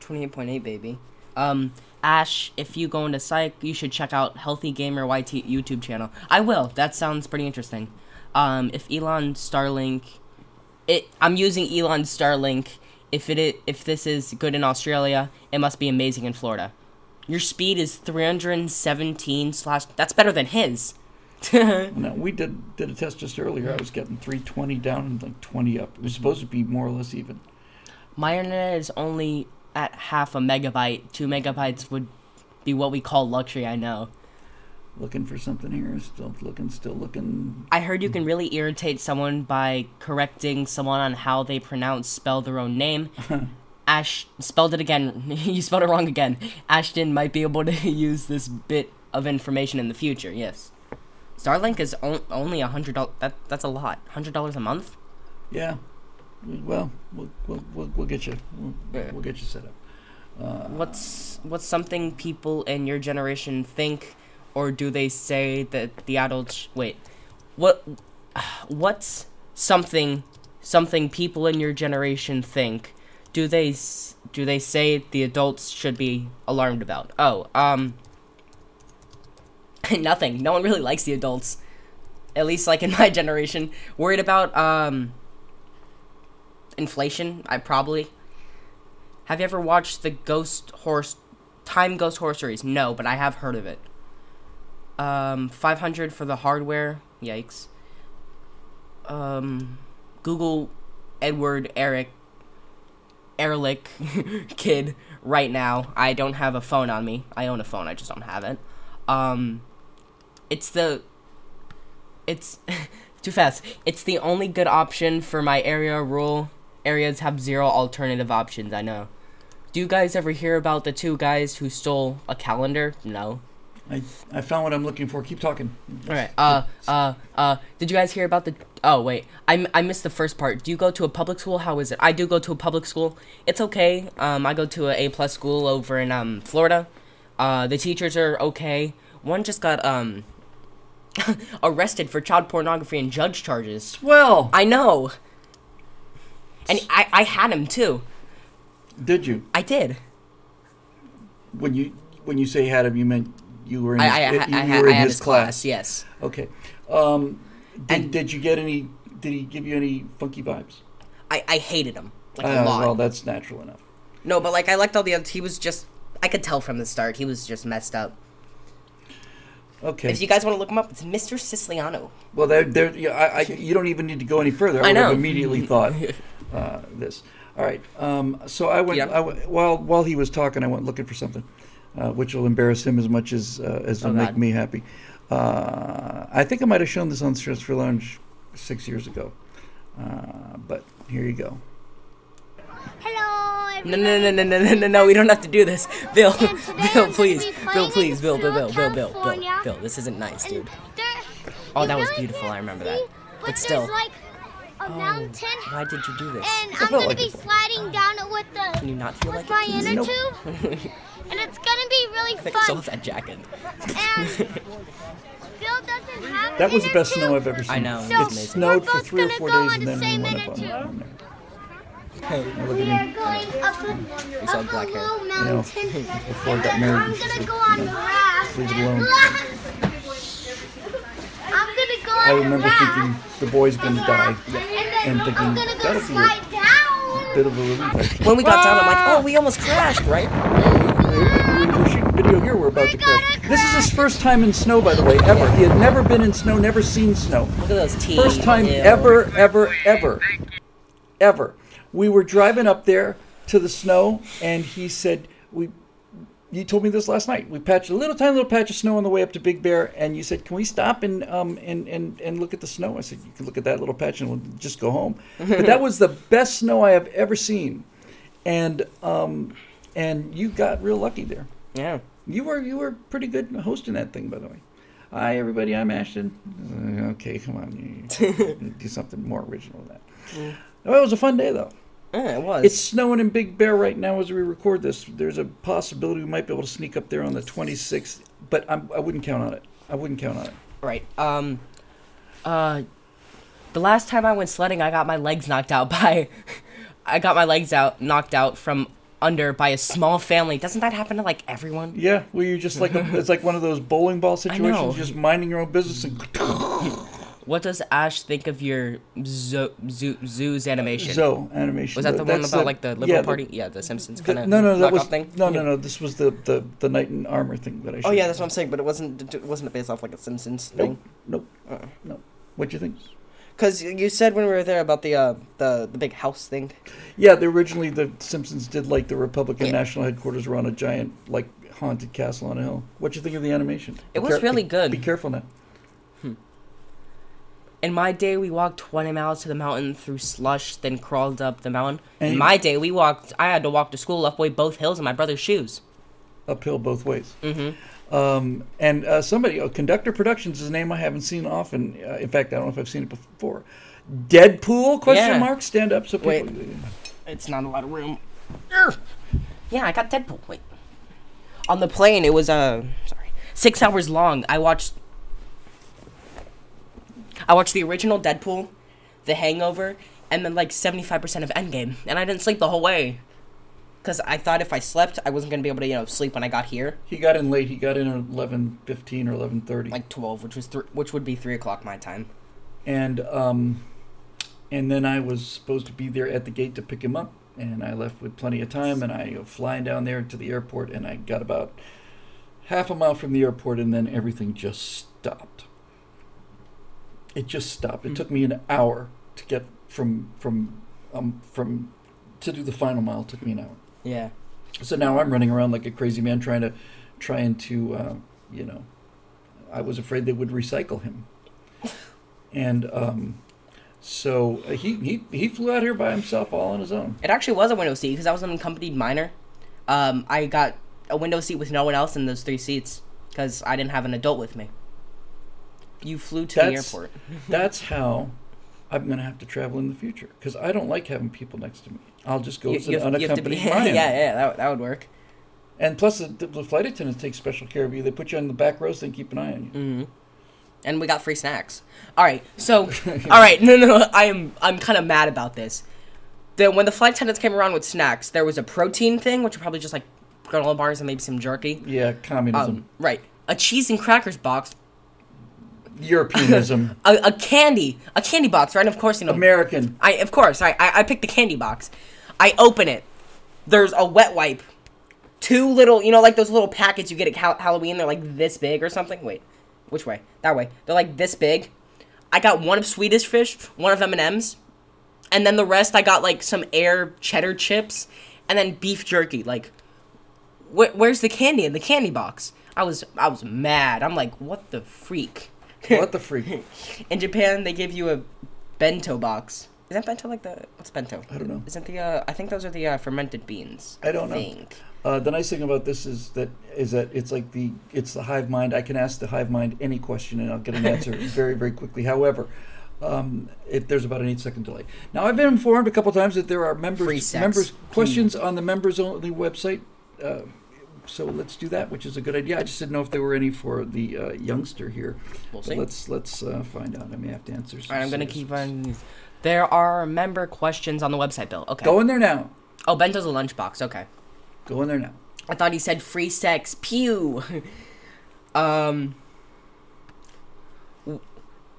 C: 28.8, baby. Um, Ash, if you go into psych, you should check out Healthy Gamer YT YouTube channel. I will. That sounds pretty interesting. Um, if Elon Starlink, it, I'm using Elon Starlink. If it, if this is good in Australia, it must be amazing in Florida. Your speed is 317 slash. That's better than his.
A: No, we did did a test just earlier. I was getting 320 down and like 20 up. It was supposed to be more or less even.
C: My internet is only at half a megabyte. Two megabytes would be what we call luxury. I know.
A: Looking for something here. Still looking. Still looking.
C: I heard you can really irritate someone by correcting someone on how they pronounce spell their own name. Ash spelled it again. you spelled it wrong again. Ashton might be able to use this bit of information in the future. Yes. Starlink is on- only a hundred dollars. That that's a lot. Hundred dollars a month.
A: Yeah. Well, we'll we'll, we'll, we'll get you. We'll,
C: Yeah.
A: we'll get you set up. Uh,
C: What's what's something people in your generation think, or do they say that the adults? Wait, what? What's something something people in your generation think? Do they do they say the adults should be alarmed about? Oh, um, nothing. No one really likes the adults. At least, like in my generation, worried about um inflation. I probably. Have you ever watched the Ghost Horse Time Ghost Horse series? No, but I have heard of it. Um, 500 for the hardware. Yikes. Um, Google Edward Eric Ehrlich kid right now. I don't have a phone on me. I own a phone. I just don't have it. Um, it's the it's too fast. It's the only good option for my area. Rural areas have zero alternative options. I know. Do you guys ever hear about the two guys who stole a calendar? No.
A: I I found what I'm looking for. Keep talking.
C: All right. Uh, uh, uh. Did you guys hear about the? Oh wait, I, I missed the first part. Do you go to a public school? How is it? I do go to a public school. It's okay. Um, I go to a A plus school over in um Florida. Uh, the teachers are okay. One just got um arrested for child pornography and judge charges.
A: Well,
C: I know. And I I had him too.
A: did you
C: I did.
A: when you when you say had him, you meant you were in his,
C: I, I,
A: you
C: I,
A: were
C: I
A: in
C: had
A: his
C: his class. Yes.
A: Okay. Um, did,
C: And-
A: did you get any? Did he give you any funky vibes?
C: I I hated him like
A: Uh,
C: a lot.
A: well, that's natural enough.
C: No, but like I liked all the others. He was just I could tell from the start he was just messed up.
A: Okay.
C: If you guys want to look him up, it's Mr. Siciliano.
A: Well, there, there. Yeah, I, I, you don't even need to go any further. I,
C: I
A: would have
C: know.
A: immediately thought uh, this. All right. Um, so I went.
C: Yep.
A: I went while while he was talking, I went looking for something, uh, which will embarrass him as much as uh, as will
C: Oh,
A: make me happy. Uh, I think I might have shown this on Stratosphere Lounge six years ago, uh, but here you go.
D: Hello,
C: No, no, no, no, no, no, no, no. We don't have to do this, Bill. Bill, please, Bill, please,
D: in
C: Bill, Bill, Bill, Bill, Bill, Bill, Bill. This isn't nice, dude. Oh, that was beautiful, I remember that.
D: But,
C: But still.
D: there's like a mountain,
C: Why did you do this?
D: and
A: I
D: I'm gonna
A: like
D: be sliding down it with the
C: Can you not feel
D: with
C: like
D: my inner
A: Nope.
D: tube, and it's gonna be really
C: I think I saw that jacket.
D: And Bill doesn't have
A: That was the best snow. I've ever seen.
C: I know,
D: So
C: it's
A: It snowed
D: we're
A: for three or
D: gonna
A: four
D: go
A: days,
D: on
A: and
D: the
A: then we
D: same
A: went
D: inner
A: up on,
D: tube.
A: on there. look
D: We
A: at
D: are
A: me.
D: going up a,
C: saw
D: up a
C: black hair.
D: little
A: know,
D: mountain.
A: before I got married,
D: I'm
A: you
D: gonna go on
A: you
D: the
A: know,
D: raft.
A: leave it alone.
D: I'm gonna go on
A: I remember
D: raft.
A: thinking the boy's gonna die.
D: And then
A: and thinking,
D: I'm gonna go
A: that'll be a
D: slide down.
A: Bit of a relief.
C: When we got down, I'm like, oh, we almost crashed, right?
A: We're shooting video here. We're about to crash. This is his first time in snow, by the way, ever. He had never been in snow, never seen snow.
C: Look at those teeth.
A: First time
C: Ew.
A: ever, ever, ever, ever. We were driving up there to the snow, and he said, "We." You told me this last night. We patched a little tiny little patch of snow on the way up to Big Bear, and you said, "Can we stop and um and and, and look at the snow?" I said, "You can look at that little patch, and we'll just go home." but that was the best snow I have ever seen, and um, and you got real lucky there.
C: Yeah.
A: You were you were pretty good hosting that thing, by the way. Hi everybody, I'm Ashton. Uh, okay, come on, do something more original than that. Oh, it was a fun day though.
C: Yeah, it was.
A: It's snowing in Big Bear right now as we record this. There's a possibility we might be able to sneak up there on the 26th, but I'm, I wouldn't count on it. I wouldn't count on it.
C: Right. Um. Uh. The last time I went sledding, I got my legs knocked out by. I got my legs out knocked out from under by a small family. Doesn't that happen to like everyone?
A: Yeah, well, you're just like a, it's like one of those bowling ball situations, know. just minding your own business and
C: What does Ash think of your zoo, zoo, zoo's animation?
A: Zoe animation.
C: Was that the one about like the liberal
A: yeah, the-
C: party? yeah, the Simpsons kind of
A: no, no, that was
C: thing.
A: no, no, no. This was the, the the knight in armor thing that I.
C: Oh yeah, that's what I'm saying. But it wasn't. It wasn't it based off like a Simpsons
A: Nope,
C: thing.
A: nope,
C: Uh-uh.
A: no. What'd you think?
C: Because you said when we were there about the uh the the big house thing.
A: Yeah, the, originally the Simpsons did like the Republican
C: Yeah.
A: national headquarters were on a giant like haunted castle on a hill. What'd you think of the animation?
C: It
A: Be
C: was really good.
A: Be careful now.
C: In my day, we walked 20 miles to the mountain through slush, then crawled up the mountain.
A: And
C: In my day, we walked. I had to walk to school up way both hills in my brother's shoes.
A: Uphill both ways.
C: Mm-hmm.
A: Um, and uh, somebody, oh, Conductor Productions is a name I haven't seen often. Uh, in fact, I don't know if I've seen it before. Deadpool? Question
C: Yeah.
A: mark. Stand up so people.
C: Wait. It's not a lot of room. Urgh. Yeah, I got Deadpool. Wait. On the plane, it was uh sorry six hours long. I watched. I watched the original Deadpool, The Hangover, and then like seventy five percent of Endgame, and I didn't sleep the whole way. Cause I thought if I slept, I wasn't gonna be able to you know sleep when I got here,
A: He got in late. He got in at eleven fifteen or eleven thirty.
C: like twelve, which was th- which would be three o'clock my time.
A: and um, and then I was supposed to be there at the gate to pick him up, and I left with plenty of time, and I flying down there to the airport, and I got about half a mile from the airport, and then everything just stopped. It just stopped. It
C: Hmm.
A: took me an hour to get from from um from to do the final mile. It took me an hour.
C: Yeah.
A: So now I'm running around like a crazy man trying to, trying to, uh, you know, I was afraid they would recycle him. And um, so uh, he, he he flew out here by himself, all on his own.
C: It actually was a window seat because I was an accompanied minor. Um, I got a window seat with no one else in those three seats because I didn't have an adult with me. You flew to the airport.
A: That's how I'm going to have to travel in the future because I don't like having people next to me. I'll just go
C: You-
A: as an
C: to be-
A: unaccompanied
C: yeah, yeah, that, would- that would work.
A: And plus, the, the flight attendants take special care of you. They put you on the back rows and keep an eye on you.
C: hmm And we got free snacks. All right, so all right, no, no, no, I am I'm kind of mad about this. Then when the flight attendants came around with snacks, there was a protein thing, which are probably just like granola bars and maybe some jerky.
A: Yeah, communism,
C: Um, right, a cheese and crackers box,
A: Europeanism,
C: a, a candy, a candy box, right? Of course, you know.
A: American.
C: I of course I, I I picked the candy box. I open it. There's a wet wipe. Two little, you know, like those little packets you get at Hal- Halloween. They're like this big or something. Wait, which way? That way. They're like this big. I got one of Swedish fish, one of M and M's, and then the rest I got like some air cheddar chips, and then beef jerky. Like, wh- where's the candy in the candy box? I was I was mad. I'm like, what the freak?
A: What the freak?
C: In Japan, they give you a bento box. Is that bento like the what's bento?
A: I don't know.
C: Isn't the uh, I think those are the uh, fermented beans.
A: I don't know. Uh, the nice thing about this is that is that it's like the it's the hive mind. I can ask the hive mind any question and I'll get an answer very very quickly. However, um, it, there's about an eight second delay. Now I've been informed a couple times that there are members members questions on the members only website. Uh, so let's do that, which is a good idea. I just didn't know if there were any for the uh, youngster here.
C: We'll see.
A: let's let's uh, find out. I may have to answer. Some
C: All right, I'm gonna keep on. There are member questions on the website, Bill. Okay.
A: Go in there now.
C: Oh, Bento's a lunchbox. Okay.
A: Go in there now.
C: I thought he said free sex. Pew. um.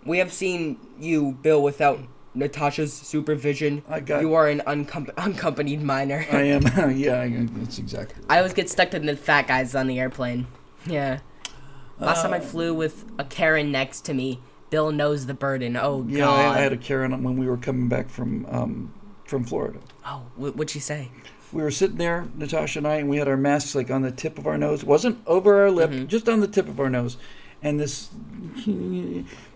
C: We have seen you, Bill, without Natasha's supervision.
A: I got-
C: You are an uncom- unaccompanied minor.
A: I am. yeah, I, that's exactly.
C: I always get stuck to the fat guys on the airplane. Yeah. Last time I
A: Uh,
C: flew with a Karen next to me. Bill knows the burden. Oh
A: Yeah,
C: God.
A: I, I had a Karen when we were coming back from um, from Florida.
C: oh, what'd she say?
A: We were sitting there, Natasha and I, and we had our masks like on the tip of our nose. It wasn't over our lip,
C: Mhm.
A: just on the tip of our nose. And this,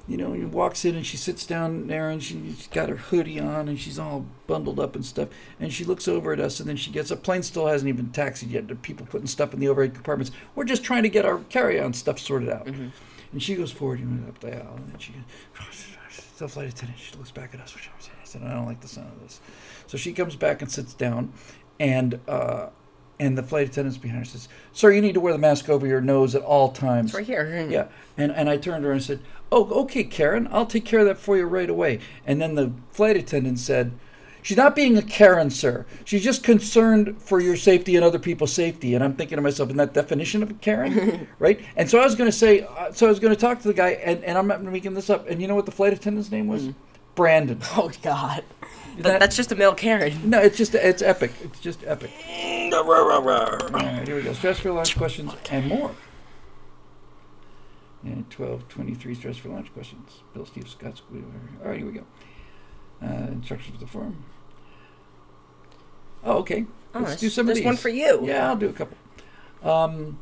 A: you know, he walks in and she sits down there and she's got her hoodie on and she's all bundled up and stuff. And she looks over at us and then she gets up. Plane still hasn't even taxied yet. There are people putting stuff in the overhead compartments. We're just trying to get our carry-on stuff sorted out.
C: Mhm.
A: And she goes forward, and up the aisle, and then she goes, the flight attendant, she looks back at us. which I said, I don't like the sound of this. So she comes back and sits down, and uh, and the flight attendant's behind her says, Sir, you need to wear the mask over your nose at all times.
C: It's right here.
A: Yeah. And, and I turned to her and said, Oh, okay, Karen, I'll take care of that for you right away. And then the flight attendant said, She's not being a Karen, sir. She's just concerned for your safety and other people's safety. And I'm thinking to myself, in that definition of a Karen, right? And so I was going to say, uh, so I was going to talk to the guy, and, and I'm not making this up. And you know what the flight attendant's name was? Brandon.
C: Oh God. Th-
A: That-
C: that's just a male Karen.
A: No, it's just, it's epic. It's just epic. All right, here we go. Stratosphere Lounge questions and more. And 12, 23 Stratosphere Lounge questions. Bill, Steve, Scott, Squeal. All right, here we go. Uh, instructions for the form. Oh, okay.
C: Oh,
A: Let's do some of
C: there's
A: these.
C: one for you.
A: Yeah, I'll do a couple. Um,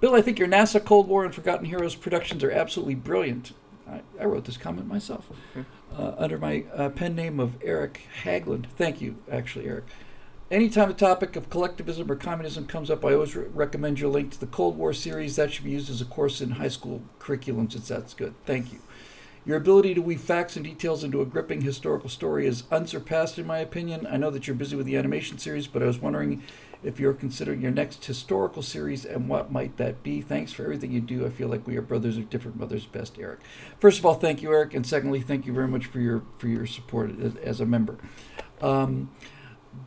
A: Bill, I think your NASA Cold War and Forgotten Heroes productions are absolutely brilliant. I, I wrote this comment myself uh, under my uh, pen name of Eric Hagland. Thank you, actually, Eric. Anytime the topic of collectivism or communism comes up, I always re- recommend your link to the Cold War series. That should be used as a course in high school curriculum since that's good. Thank you. Your ability to weave facts and details into a gripping historical story is unsurpassed, in my opinion. I know that you're busy with the animation series, but I was wondering if you're considering your next historical series and what might that be. Thanks for everything you do. I feel like we are brothers of different mothers. Best, Eric. First of all, thank you, Eric, and secondly, thank you very much for your for your support as, as a member. Um,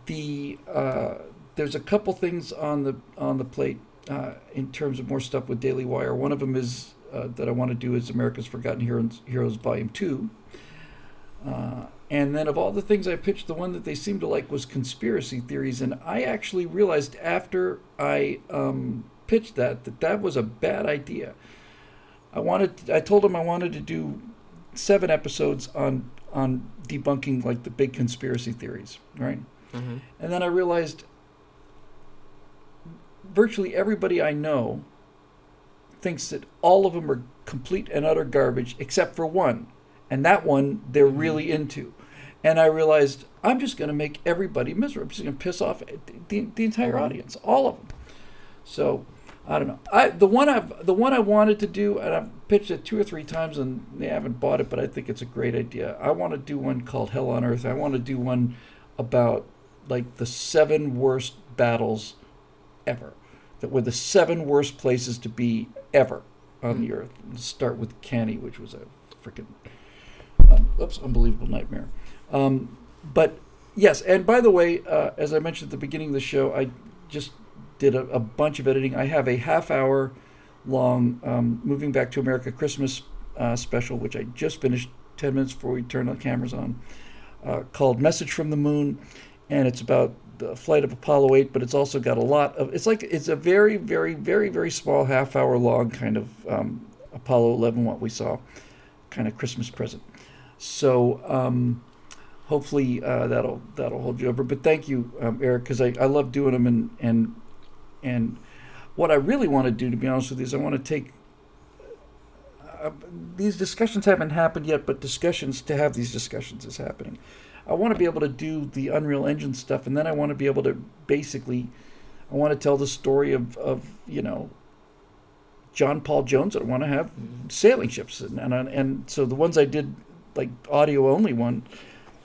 A: the uh, there's a couple things on the on the plate uh, in terms of more stuff with Daily Wire. One of them is uh, that I want to do is America's Forgotten Heroes, Heroes Volume Two. Uh, and then of all the things I pitched, the one that they seemed to like was conspiracy theories. And I actually realized after I um, pitched that that that was a bad idea. I wanted I told them I wanted to do seven episodes on on debunking like the big conspiracy theories, right?
C: Mm-hmm.
A: And then I realized virtually everybody I know thinks that all of them are complete and utter garbage except for one. And that one they're really into. And I realized I'm just going to make everybody miserable. I'm just going to piss off the, the entire audience, all of them. So I don't know. I the one I've the one I wanted to do, and I've pitched it two or three times, and they haven't bought it. But I think it's a great idea. I want to do one called Hell on Earth. I want to do one about like the seven worst battles ever. That were the seven worst places to be ever on the earth. Let's start with Cannae, which was a freaking um, oops, unbelievable nightmare. Um, but yes, and by the way, uh, as I mentioned at the beginning of the show, I just did a, a bunch of editing. I have a half hour long um, Moving Back to America Christmas uh, special, which I just finished 10 minutes before we turned the cameras on, uh, called Message from the Moon. And it's about the flight of Apollo 8, but it's also got a lot of, it's like, it's a very, very, very, very small half hour long kind of um, Apollo 11, what we saw, kind of Christmas present. So, um, hopefully uh, that'll that'll hold you over. But thank you, um, Eric, because I, I love doing them and and and what I really want to do, to be honest with you, is I want to take. Uh, these discussions haven't happened yet, but discussions to have these discussions is happening. I want to be able to do the Unreal Engine stuff, and then I want to be able to basically, I want to tell the story of, of you know, John Paul Jones. I want to have sailing ships, and and, and so the ones I did, like audio only one,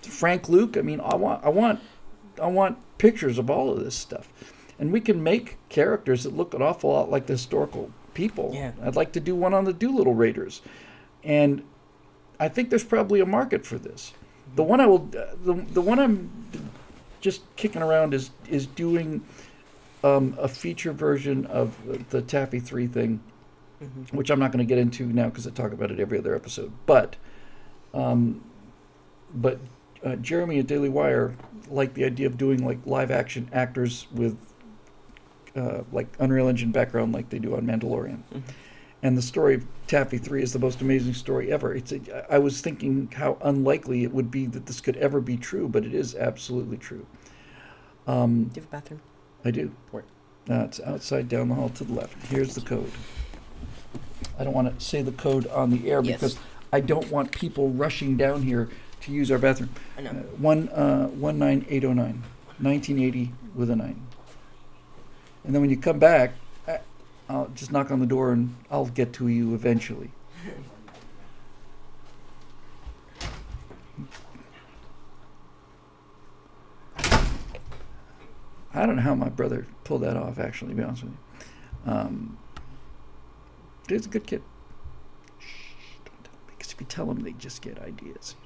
A: Frank Luke. I mean, I want I want I want pictures of all of this stuff. and we can make characters that look an awful lot like the historical people.
C: Yeah.
A: I'd like to do one on the Doolittle Raiders, and I think there's probably a market for this. The one I will, uh, the the one I'm just kicking around is is doing um, a feature version of the Taffy Three thing, which I'm not going to get into now because I talk about it every other episode. But, um, but uh, Jeremy at Daily Wire liked the idea of doing like live action actors with uh, like Unreal Engine background, like they do on Mandalorian. And the story of Taffy Three is the most amazing story ever. It's a, I was thinking how unlikely it would be that this could ever be true, but it is absolutely true. Um,
C: Do you have a bathroom?
A: I do.
C: Where?
A: Uh, it's outside down the hall to the left. Here's the code. I don't want to say the code on the air
C: Yes.
A: because I don't want people rushing down here to use our bathroom.
C: I
A: Uh, one uh, one nine eight oh nine, 1980 with a nine. And then when you come back, uh, I'll just knock on the door and I'll get to you eventually. I don't know how my brother pulled that off. Actually, to be honest with you, um, he's a good kid. Shh, don't tell him, because if you tell him, they just get ideas.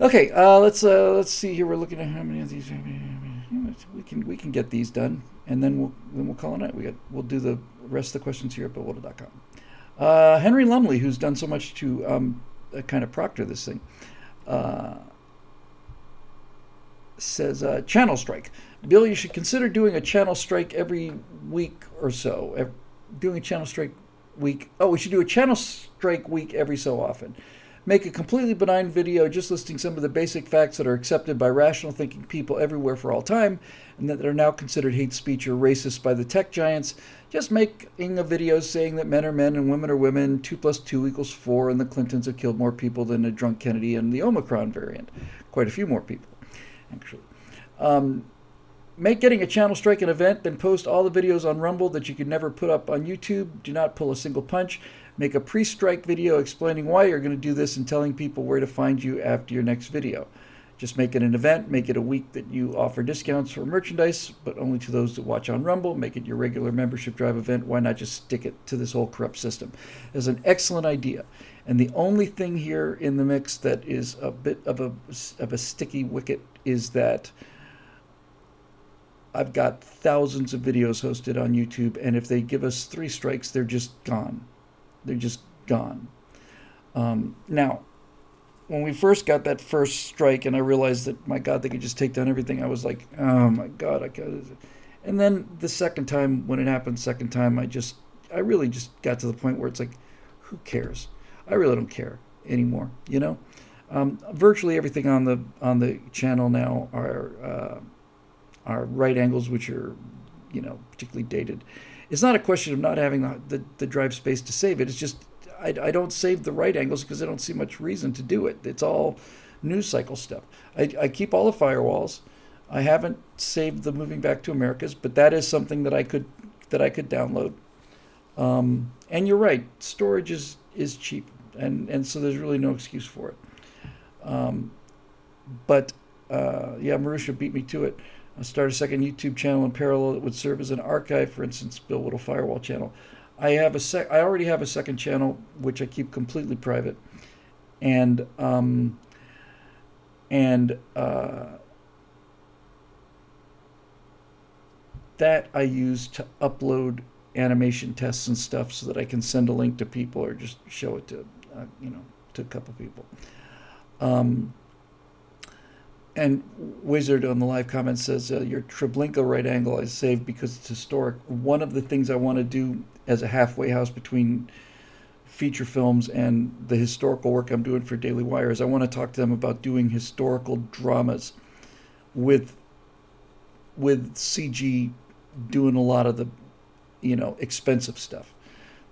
A: Okay, uh, let's uh, let's see here. We're looking at how many of these we can we can get these done, and then we'll then we'll call it night. We got we'll do the rest of the questions here at BillWhittle.com. Uh, Henry Lumley, who's done so much to um, uh, kind of proctor this thing, uh, says uh, channel strike. Bill, you should consider doing a channel strike every week or so. Doing a channel strike week. Oh, we should do a channel strike week every so often. Make a completely benign video just listing some of the basic facts that are accepted by rational thinking people everywhere for all time and that are now considered hate speech or racist by the tech giants. Just making a video saying that men are men and women are women, 2 plus 2 equals 4, and the Clintons have killed more people than a drunk Kennedy and the Omicron variant. Quite a few more people, actually. Um, Make getting a channel strike an event, then post all the videos on Rumble that you could never put up on YouTube. Do not pull a single punch. Make a pre strike video explaining why you're going to do this and telling people where to find you after your next video. Just make it an event. Make it a week that you offer discounts for merchandise, but only to those that watch on Rumble. Make it your regular membership drive event. Why not just stick it to this whole corrupt system? It's an excellent idea. And the only thing here in the mix that is a bit of a, of a sticky wicket is that I've got thousands of videos hosted on YouTube, and if they give us three strikes, they're just gone. They're just gone. Um, now, when we first got that first strike, and I realized that my God, they could just take down everything, I was like, oh my God, I got And then the second time, when it happened, second time, I just, I really just got to the point where it's like, who cares? I really don't care anymore. You know, um, virtually everything on the on the channel now are. Uh, are right angles, which are, you know, particularly dated. It's not a question of not having the, the, the drive space to save it. It's just I, I don't save the right angles because I don't see much reason to do it. It's all news cycle stuff. I, I keep all the firewalls. I haven't saved the moving back to Americas, but that is something that I could that I could download. Um, and you're right, storage is is cheap, and and so there's really no excuse for it. Um, but uh, yeah, Marusha beat me to it. I start a second YouTube channel in parallel that would serve as an archive, for instance, Bill Whittle Firewall channel. I have a sec. I already have a second channel which I keep completely private, and um, and uh, that I use to upload animation tests and stuff so that I can send a link to people or just show it to uh, you know to a couple people. Um, and Wizard on the live comment says uh, your Treblinka right angle I saved because it's historic. One of the things I want to do as a halfway house between feature films and the historical work I'm doing for Daily Wire is I want to talk to them about doing historical dramas with with CG doing a lot of the you know expensive stuff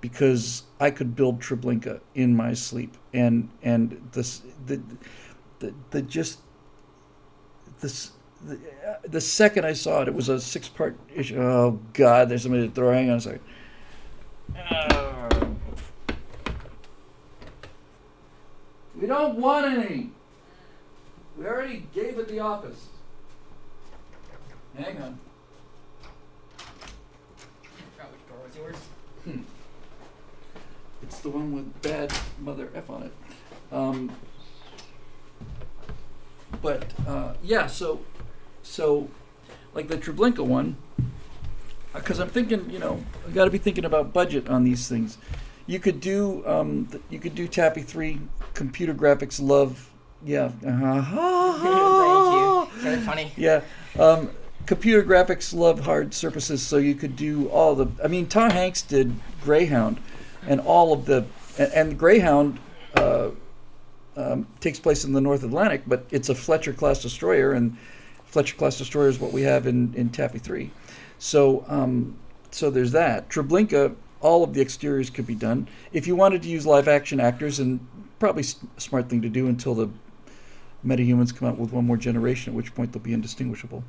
A: because I could build Treblinka in my sleep and and this the the, the just this the, uh, the second I saw it, it was a six part issue. Oh God, there's somebody to throw. Hang on a second. Uh, we don't want any. We already gave it the office. Hang on. Forgot which door was yours. Hmm. It's the one with bad mother F on it. Um, but uh, yeah, so so like the Treblinka one, because I'm thinking, you know, I got to be thinking about budget on these things. You could do um, you could do Taffy three computer graphics love. Yeah. Uh-huh.
C: Thank you. Very funny.
A: Yeah. Um, computer graphics love hard surfaces, so you could do all the. I mean, Tom Hanks did Greyhound, and all of the. And, and Greyhound uh, um, takes place in the North Atlantic, but it's a Fletcher class destroyer, and Fletcher class destroyer is what we have in, in Taffy 3. So, um, so there's that. Treblinka, all of the exteriors could be done. If you wanted to use live action actors, and probably smart thing to do until the metahumans come out with one more generation, at which point they'll be indistinguishable.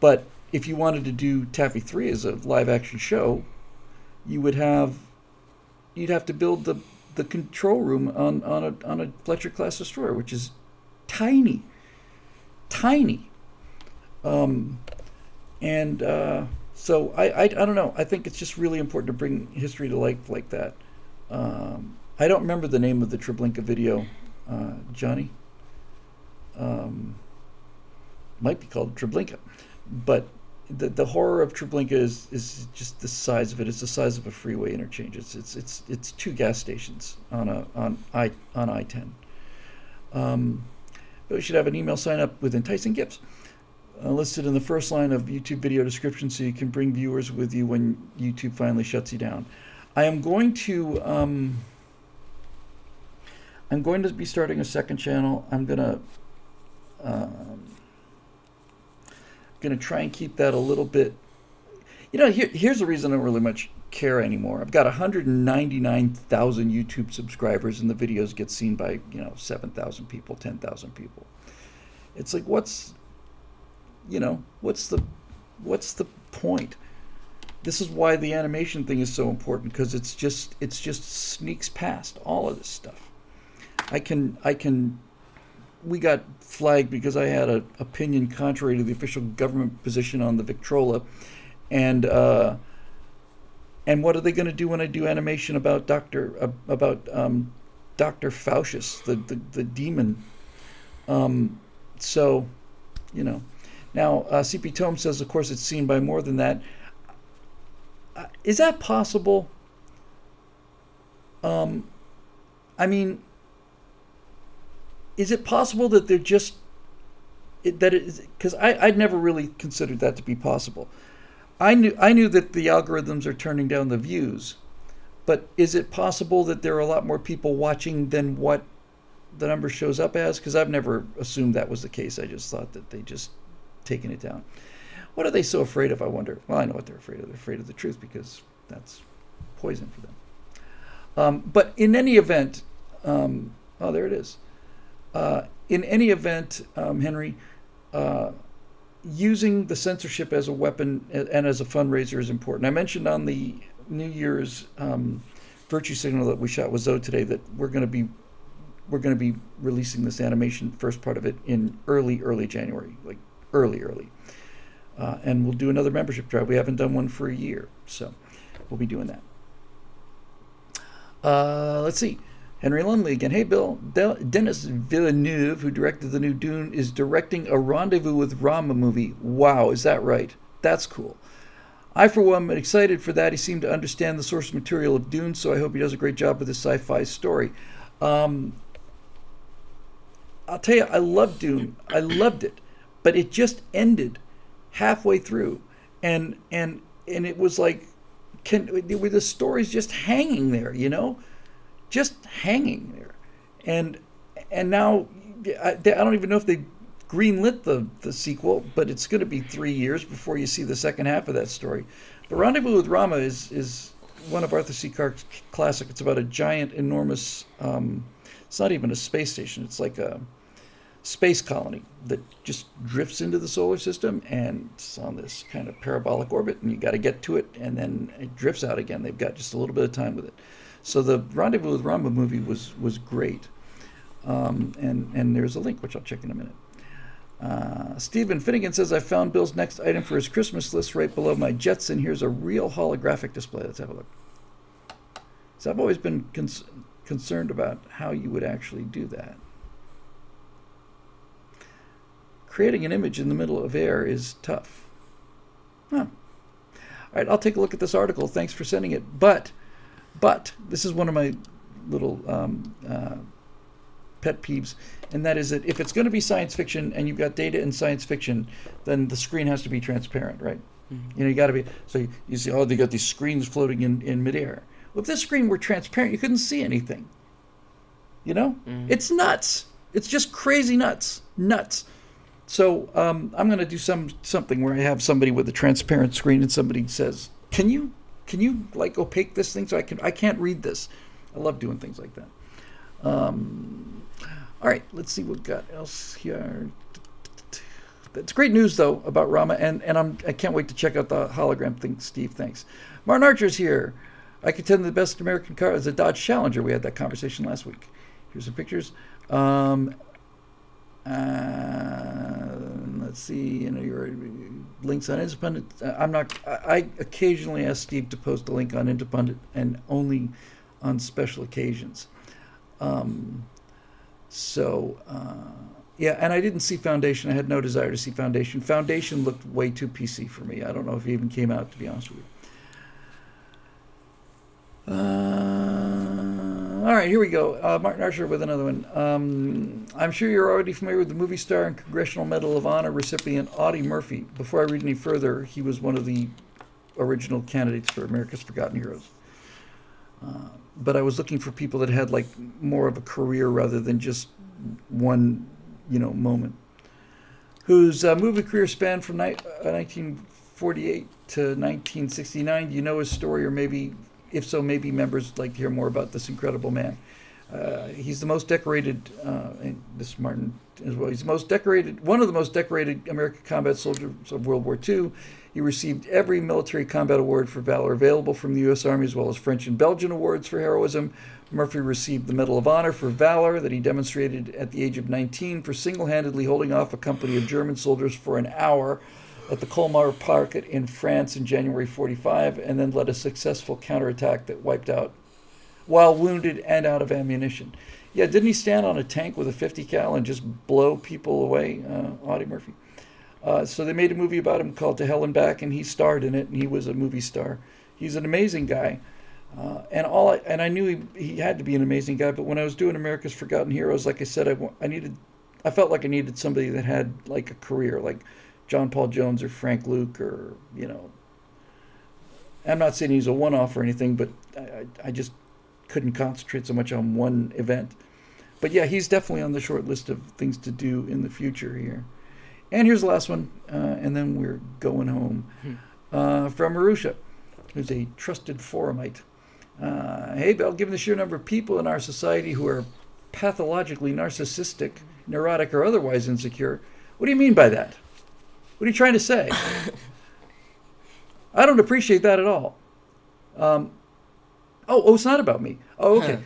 A: But if you wanted to do Taffy 3 as a live action show, you would have you'd have to build the the control room on, on a on a Fletcher class destroyer, which is tiny. Tiny. Um, and uh, so I, I I don't know. I think it's just really important to bring history to life like that. Um, I don't remember the name of the Treblinka video, uh, Johnny. Um, might be called Treblinka, but the the horror of Treblinka is is just the size of it. It's the size of a freeway interchange. It's it's it's it's two gas stations on a on I on I ten. Um, but we should have an email sign up with enticing gifts uh, listed in the first line of YouTube video description, so you can bring viewers with you when YouTube finally shuts you down. I am going to um, I'm going to be starting a second channel. I'm gonna um, going to try and keep that a little bit. You know, here, here's the reason I don't really much care anymore. I've got 199,000 YouTube subscribers, and the videos get seen by you know 7,000 people, 10,000 people. It's like, what's, you know, what's the, what's the point? This is why the animation thing is so important because it's just it's just sneaks past all of this stuff. I can I can we got flagged because I had an opinion contrary to the official government position on the Victrola, and uh, and what are they going to do when I do animation about Doctor uh, about um, Doctor Faustus, the, the the demon? Um, so, you know, now uh, CP Tome says, of course, it's seen by more than that. Uh, is that possible? Um, I mean, is it possible that they're just that it is because I'd never really considered that to be possible. I knew I knew that the algorithms are turning down the views, but is it possible that there are a lot more people watching than what the number shows up as? Because I've never assumed that was the case. I just thought that they just taken it down. What are they so afraid of? I wonder. Well, I know what they're afraid of. They're afraid of the truth because that's poison for them. Um, but in any event, um, oh, there it is. Uh, in any event, um, Henry, uh, using the censorship as a weapon and as a fundraiser is important. I mentioned on the New Year's um, virtue signal that we shot with Zoe today that we're going to be we're going to be releasing this animation first part of it in early early January, like early early, uh, and we'll do another membership drive. We haven't done one for a year, so we'll be doing that. Uh, let's see. Henry Lumley again. Hey, Bill. De- Denis Villeneuve, who directed the new Dune, is directing a Rendezvous with Rama movie. Wow, is that right? That's cool. I, for one, am excited for that. He seemed to understand the source material of Dune, so I hope he does a great job with this sci fi story. Um, I'll tell you, I loved Dune. I loved it, but it just ended halfway through, and and and it was like, can were the stories just hanging there, you know? Just hanging there, and and now I, I don't even know if they greenlit the the sequel, but it's going to be three years before you see the second half of that story. The Rendezvous with Rama is is one of Arthur C. Clarke's classic. It's about a giant, enormous. Um, it's not even a space station. It's like a space colony that just drifts into the solar system and it's on this kind of parabolic orbit, and you got to get to it, and then it drifts out again. They've got just a little bit of time with it. So the Rendezvous with Rama movie was was great, um, and and there's a link which I'll check in a minute. Uh, Stephen Finnegan says, I found Bill's next item for his Christmas list right below my Jetson. Here's a real holographic display. Let's have a look. So I've always been concerned about how you would actually do that. Creating an image in the middle of air is tough. Huh. All right, I'll take a look at this article. Thanks for sending it. But, but this is one of my little um, uh, pet peeves, and that is that if it's going to be science fiction and you've got data in science fiction, then the screen has to be transparent, right? You know, you got to be. So you, you see, oh, they got these screens floating in in midair. Well, if this screen were transparent, you couldn't see anything. You know, it's nuts. It's just crazy nuts, nuts. So um, I'm going to do some something where I have somebody with a transparent screen, and somebody says, "Can you can you like opaque this thing so I can I can't read this." I love doing things like that. Um, all right, let's see what got else here. That's great news though about Rama, and and I'm I can't wait to check out the hologram thing. Steve, thanks. Martin Archer's here. I contend the best American car is a Dodge Challenger. We had that conversation last week. Here's some pictures. Um, uh, let's see. You know your links on Independent. uh, I'm not. I, occasionally ask Steve to post a link on Independent, and only on special occasions. Um, so uh, yeah, and I didn't see Foundation. I had no desire to see Foundation. Foundation looked way too PC for me. I don't know if it even came out, to be honest with you. Uh, all right, here we go. Uh, Martin Archer with another one. Um, I'm sure you're already familiar with the movie star and Congressional Medal of Honor recipient Audie Murphy. Before I read any further, he was one of the original candidates for America's Forgotten Heroes. Uh, but I was looking for people that had like more of a career rather than just one, you know, moment. Whose uh, movie career spanned from ni- uh, 1948 to 1969. Do you know his story, or maybe, if so, maybe members would like to hear more about this incredible man? Uh, he's the most decorated, uh, this is Martin as well. He's the most decorated, one of the most decorated American combat soldiers of World War II. He received every military combat award for valor available from the U.S. Army, as well as French and Belgian awards for heroism. Murphy received the Medal of Honor for valor that he demonstrated at the age of 19 for single handedly holding off a company of German soldiers for an hour at the Colmar Pocket in France in January 45, and then led a successful counterattack that wiped out while wounded and out of ammunition. Yeah, didn't he stand on a tank with a 50 cal and just blow people away, uh, Audie Murphy? Uh, so they made a movie about him called To Hell and Back, and he starred in it, and he was a movie star. He's an amazing guy, uh, and all I, and I knew he, he had to be an amazing guy. But when I was doing America's Forgotten Heroes, like I said, I, I needed, I felt like I needed somebody that had like a career, like John Paul Jones or Frank Luke or you know. I'm not saying he's a one-off or anything, but I, I, just couldn't concentrate so much on one event. But yeah, he's definitely on the short list of things to do in the future here. And here's the last one, uh, and then we're going home. Uh, from Marusha, who's a trusted forumite. Uh, hey, Bill, given the sheer number of people in our society who are pathologically narcissistic, neurotic, or otherwise insecure, what do you mean by that? What are you trying to say? I don't appreciate that at all. Um, oh, oh, it's not about me. Oh, okay.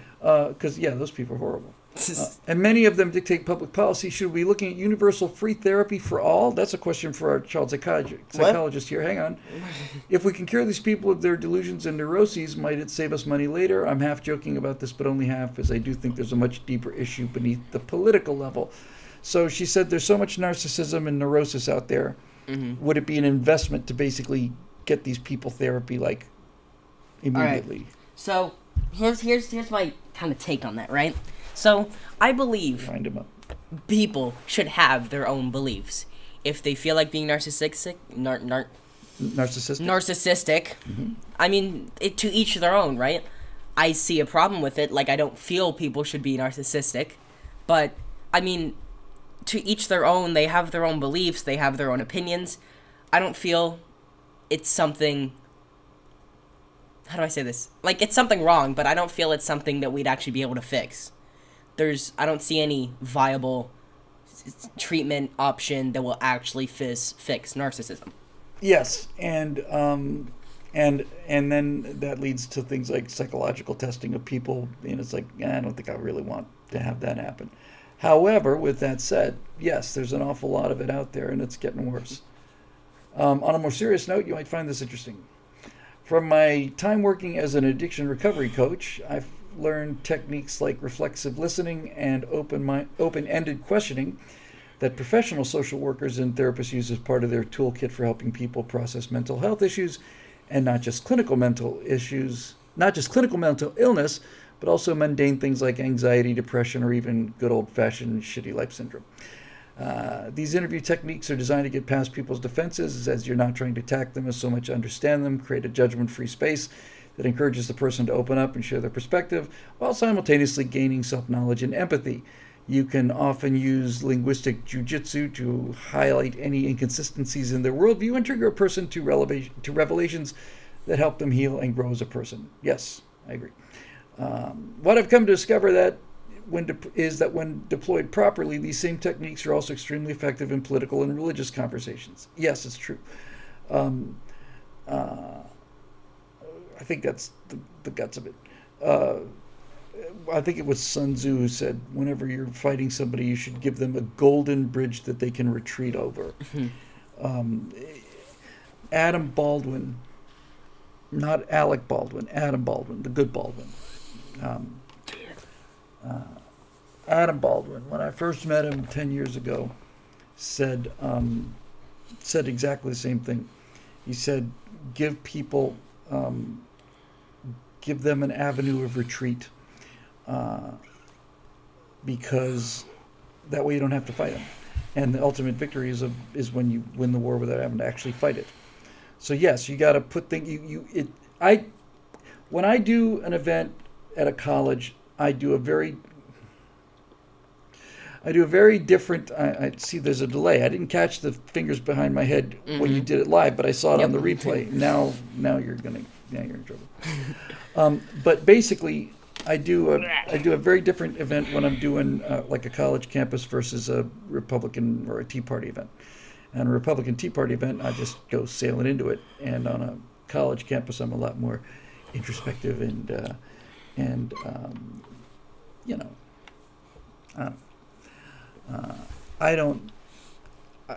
A: Because, yeah, those people are horrible. Uh, and many of them dictate public policy. Should we be looking at universal free therapy for all? That's a question for our child psychologi- psychologist here. Hang on. If we can cure these people of their delusions and neuroses, might it save us money later? I'm half joking about this, but only half, as I do think there's a much deeper issue beneath the political level. So she said there's so much narcissism and neurosis out there. Mm-hmm. Would it be an investment to basically get these people therapy like immediately?
C: So here's here's here's my kind of take on that, right? So I believe
A: Find them up.
C: people should have their own beliefs. If they feel like being narcissistic, nar- nar-
A: Narcissistic.
C: narcissistic, mm-hmm. I mean, it, to each their own, right? I see a problem with it. Like, I don't feel people should be narcissistic, but I mean, to each their own. They have their own beliefs. They have their own opinions. I don't feel it's something. How do I say this? Like, it's something wrong, but I don't feel it's something that we'd actually be able to fix. There's, I don't see any viable treatment option that will actually fizz, fix narcissism.
A: Yes, and um, and and then that leads to things like psychological testing of people, and it's like eh, I don't think I really want to have that happen. However, with that said, yes, there's an awful lot of it out there, and it's getting worse. Um, on a more serious note, you might find this interesting. From my time working as an addiction recovery coach, I've learned techniques like reflexive listening and open open-ended questioning that professional social workers and therapists use as part of their toolkit for helping people process mental health issues and not just clinical mental issues, not just clinical mental illness, but also mundane things like anxiety, depression, or even good old-fashioned shitty life syndrome. Uh, these interview techniques are designed to get past people's defenses as you're not trying to attack them as so much understand them, create a judgment free space that encourages the person to open up and share their perspective while simultaneously gaining self knowledge and empathy. You can often use linguistic jujitsu to highlight any inconsistencies in their worldview and trigger a person to, to revelations that help them heal and grow as a person. Yes, I agree. Um, what I've come to discover that when de- is that when deployed properly, these same techniques are also extremely effective in political and religious conversations. Yes, it's true. Um, uh, I think that's the, the guts of it. Uh, I think it was Sun Tzu who said, whenever you're fighting somebody, you should give them a golden bridge that they can retreat over. um, Adam Baldwin, not Alec Baldwin, Adam Baldwin, the good Baldwin. Um, uh, Adam Baldwin, when I first met him 10 years ago, said, um, said exactly the same thing. He said, give people, um, give them an avenue of retreat uh, because that way you don't have to fight them. And the ultimate victory is, a, is when you win the war without having to actually fight it. So yes, you got to put things. You, you it. I when I do an event at a college, I do a very I do a very different. I, I see there's a delay. I didn't catch the fingers behind my head when you did it live, but I saw it on the replay. Now, now you're gonna, now you're in trouble. um, but basically, I do a I do a very different event when I'm doing uh, like a college campus versus a Republican or a Tea Party event. And a Republican Tea Party event, I just go sailing into it. And on a college campus, I'm a lot more introspective and uh, and um, you know, uh, I don't. I,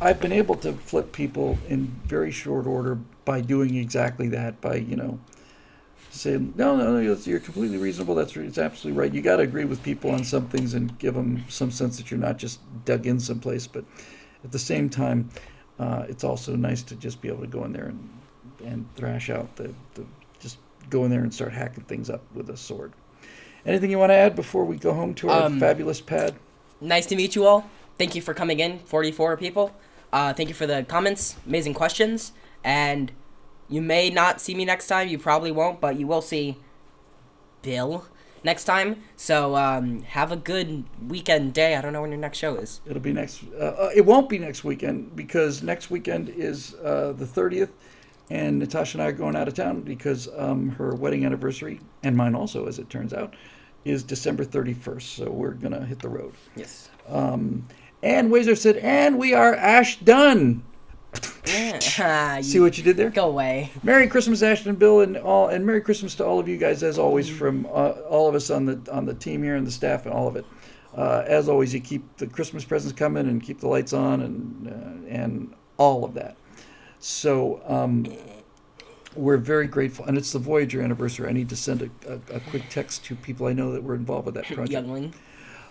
A: I've been able to flip people in very short order by doing exactly that. By you know, saying no, no, no, you're- completely reasonable. That's it's absolutely right. You got to agree with people on some things and give them some sense that you're not just dug in someplace. But at the same time, uh, it's also nice to just be able to go in there and and thrash out the, the go in there and start hacking things up with a sword. Anything you want to add before we go home to our
C: Um,
A: fabulous pad?
C: Nice to meet you all. Thank you for coming in, 44 people. Uh, thank you for the comments, amazing questions, and you may not see me next time. You probably won't, but you will see Bill next time. So um, have a good weekend day. I don't know when your next show is.
A: It'll be next. Uh, uh, it won't be next weekend because next weekend is uh, the thirtieth, and Natasha and I are going out of town because um, her wedding anniversary and mine also, as it turns out, is December thirty first. So we're gonna hit the road.
C: Yes.
A: Um, and Wazer said, "And we are Ash done." See what you did there?
C: Go away.
A: Merry Christmas, Ashton, Bill, and all, and Merry Christmas to all of you guys, as always, from uh, all of us on the on the team here and the staff and all of it. Uh, as always, you keep the Christmas presents coming and keep the lights on and uh, and all of that. So um, we're very grateful, and it's the Voyager anniversary. I need to send a, a, a quick text to people I know that were involved with that project.
C: Youngling.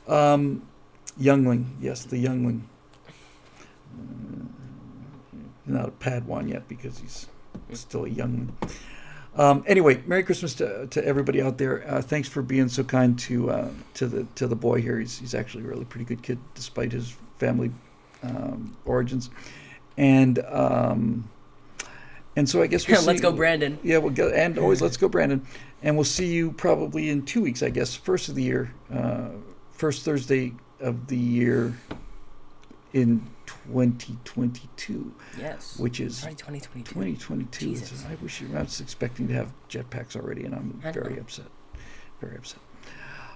A: Um, Youngling, yes, the Youngling. Not a Padawan yet because he's still a youngling. Um, anyway, Merry Christmas to, to everybody out there. Uh, thanks for being so kind to uh, to the to the boy here. He's he's actually a really pretty good kid despite his family um, origins, and um, and so I guess we'll
C: Let's go, Brandon.
A: yeah, we'll go, and always let's go, Brandon. And we'll see you probably in two weeks, I guess, first of the year, uh, first Thursday of the year in 2022,
C: Yes.
A: which is
C: 2022.
A: 2022.
C: Jesus.
A: I wish you, I was expecting to have jetpacks already, and I'm very upset. Very upset.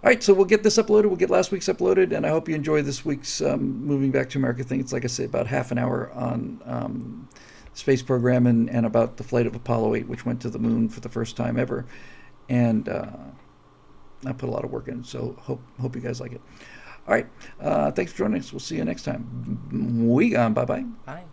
A: All right, so we'll get this uploaded. We'll get last week's uploaded, and I hope you enjoy this week's um, Moving Back to America thing. It's like I say, about half an hour on um, space program and, and about the flight of Apollo 8, which went to the moon for the first time ever. And uh, I put a lot of work in. So hope hope you guys like it. All right. Uh, thanks for joining us. We'll see you next time. We gone. Bye bye.
C: Bye.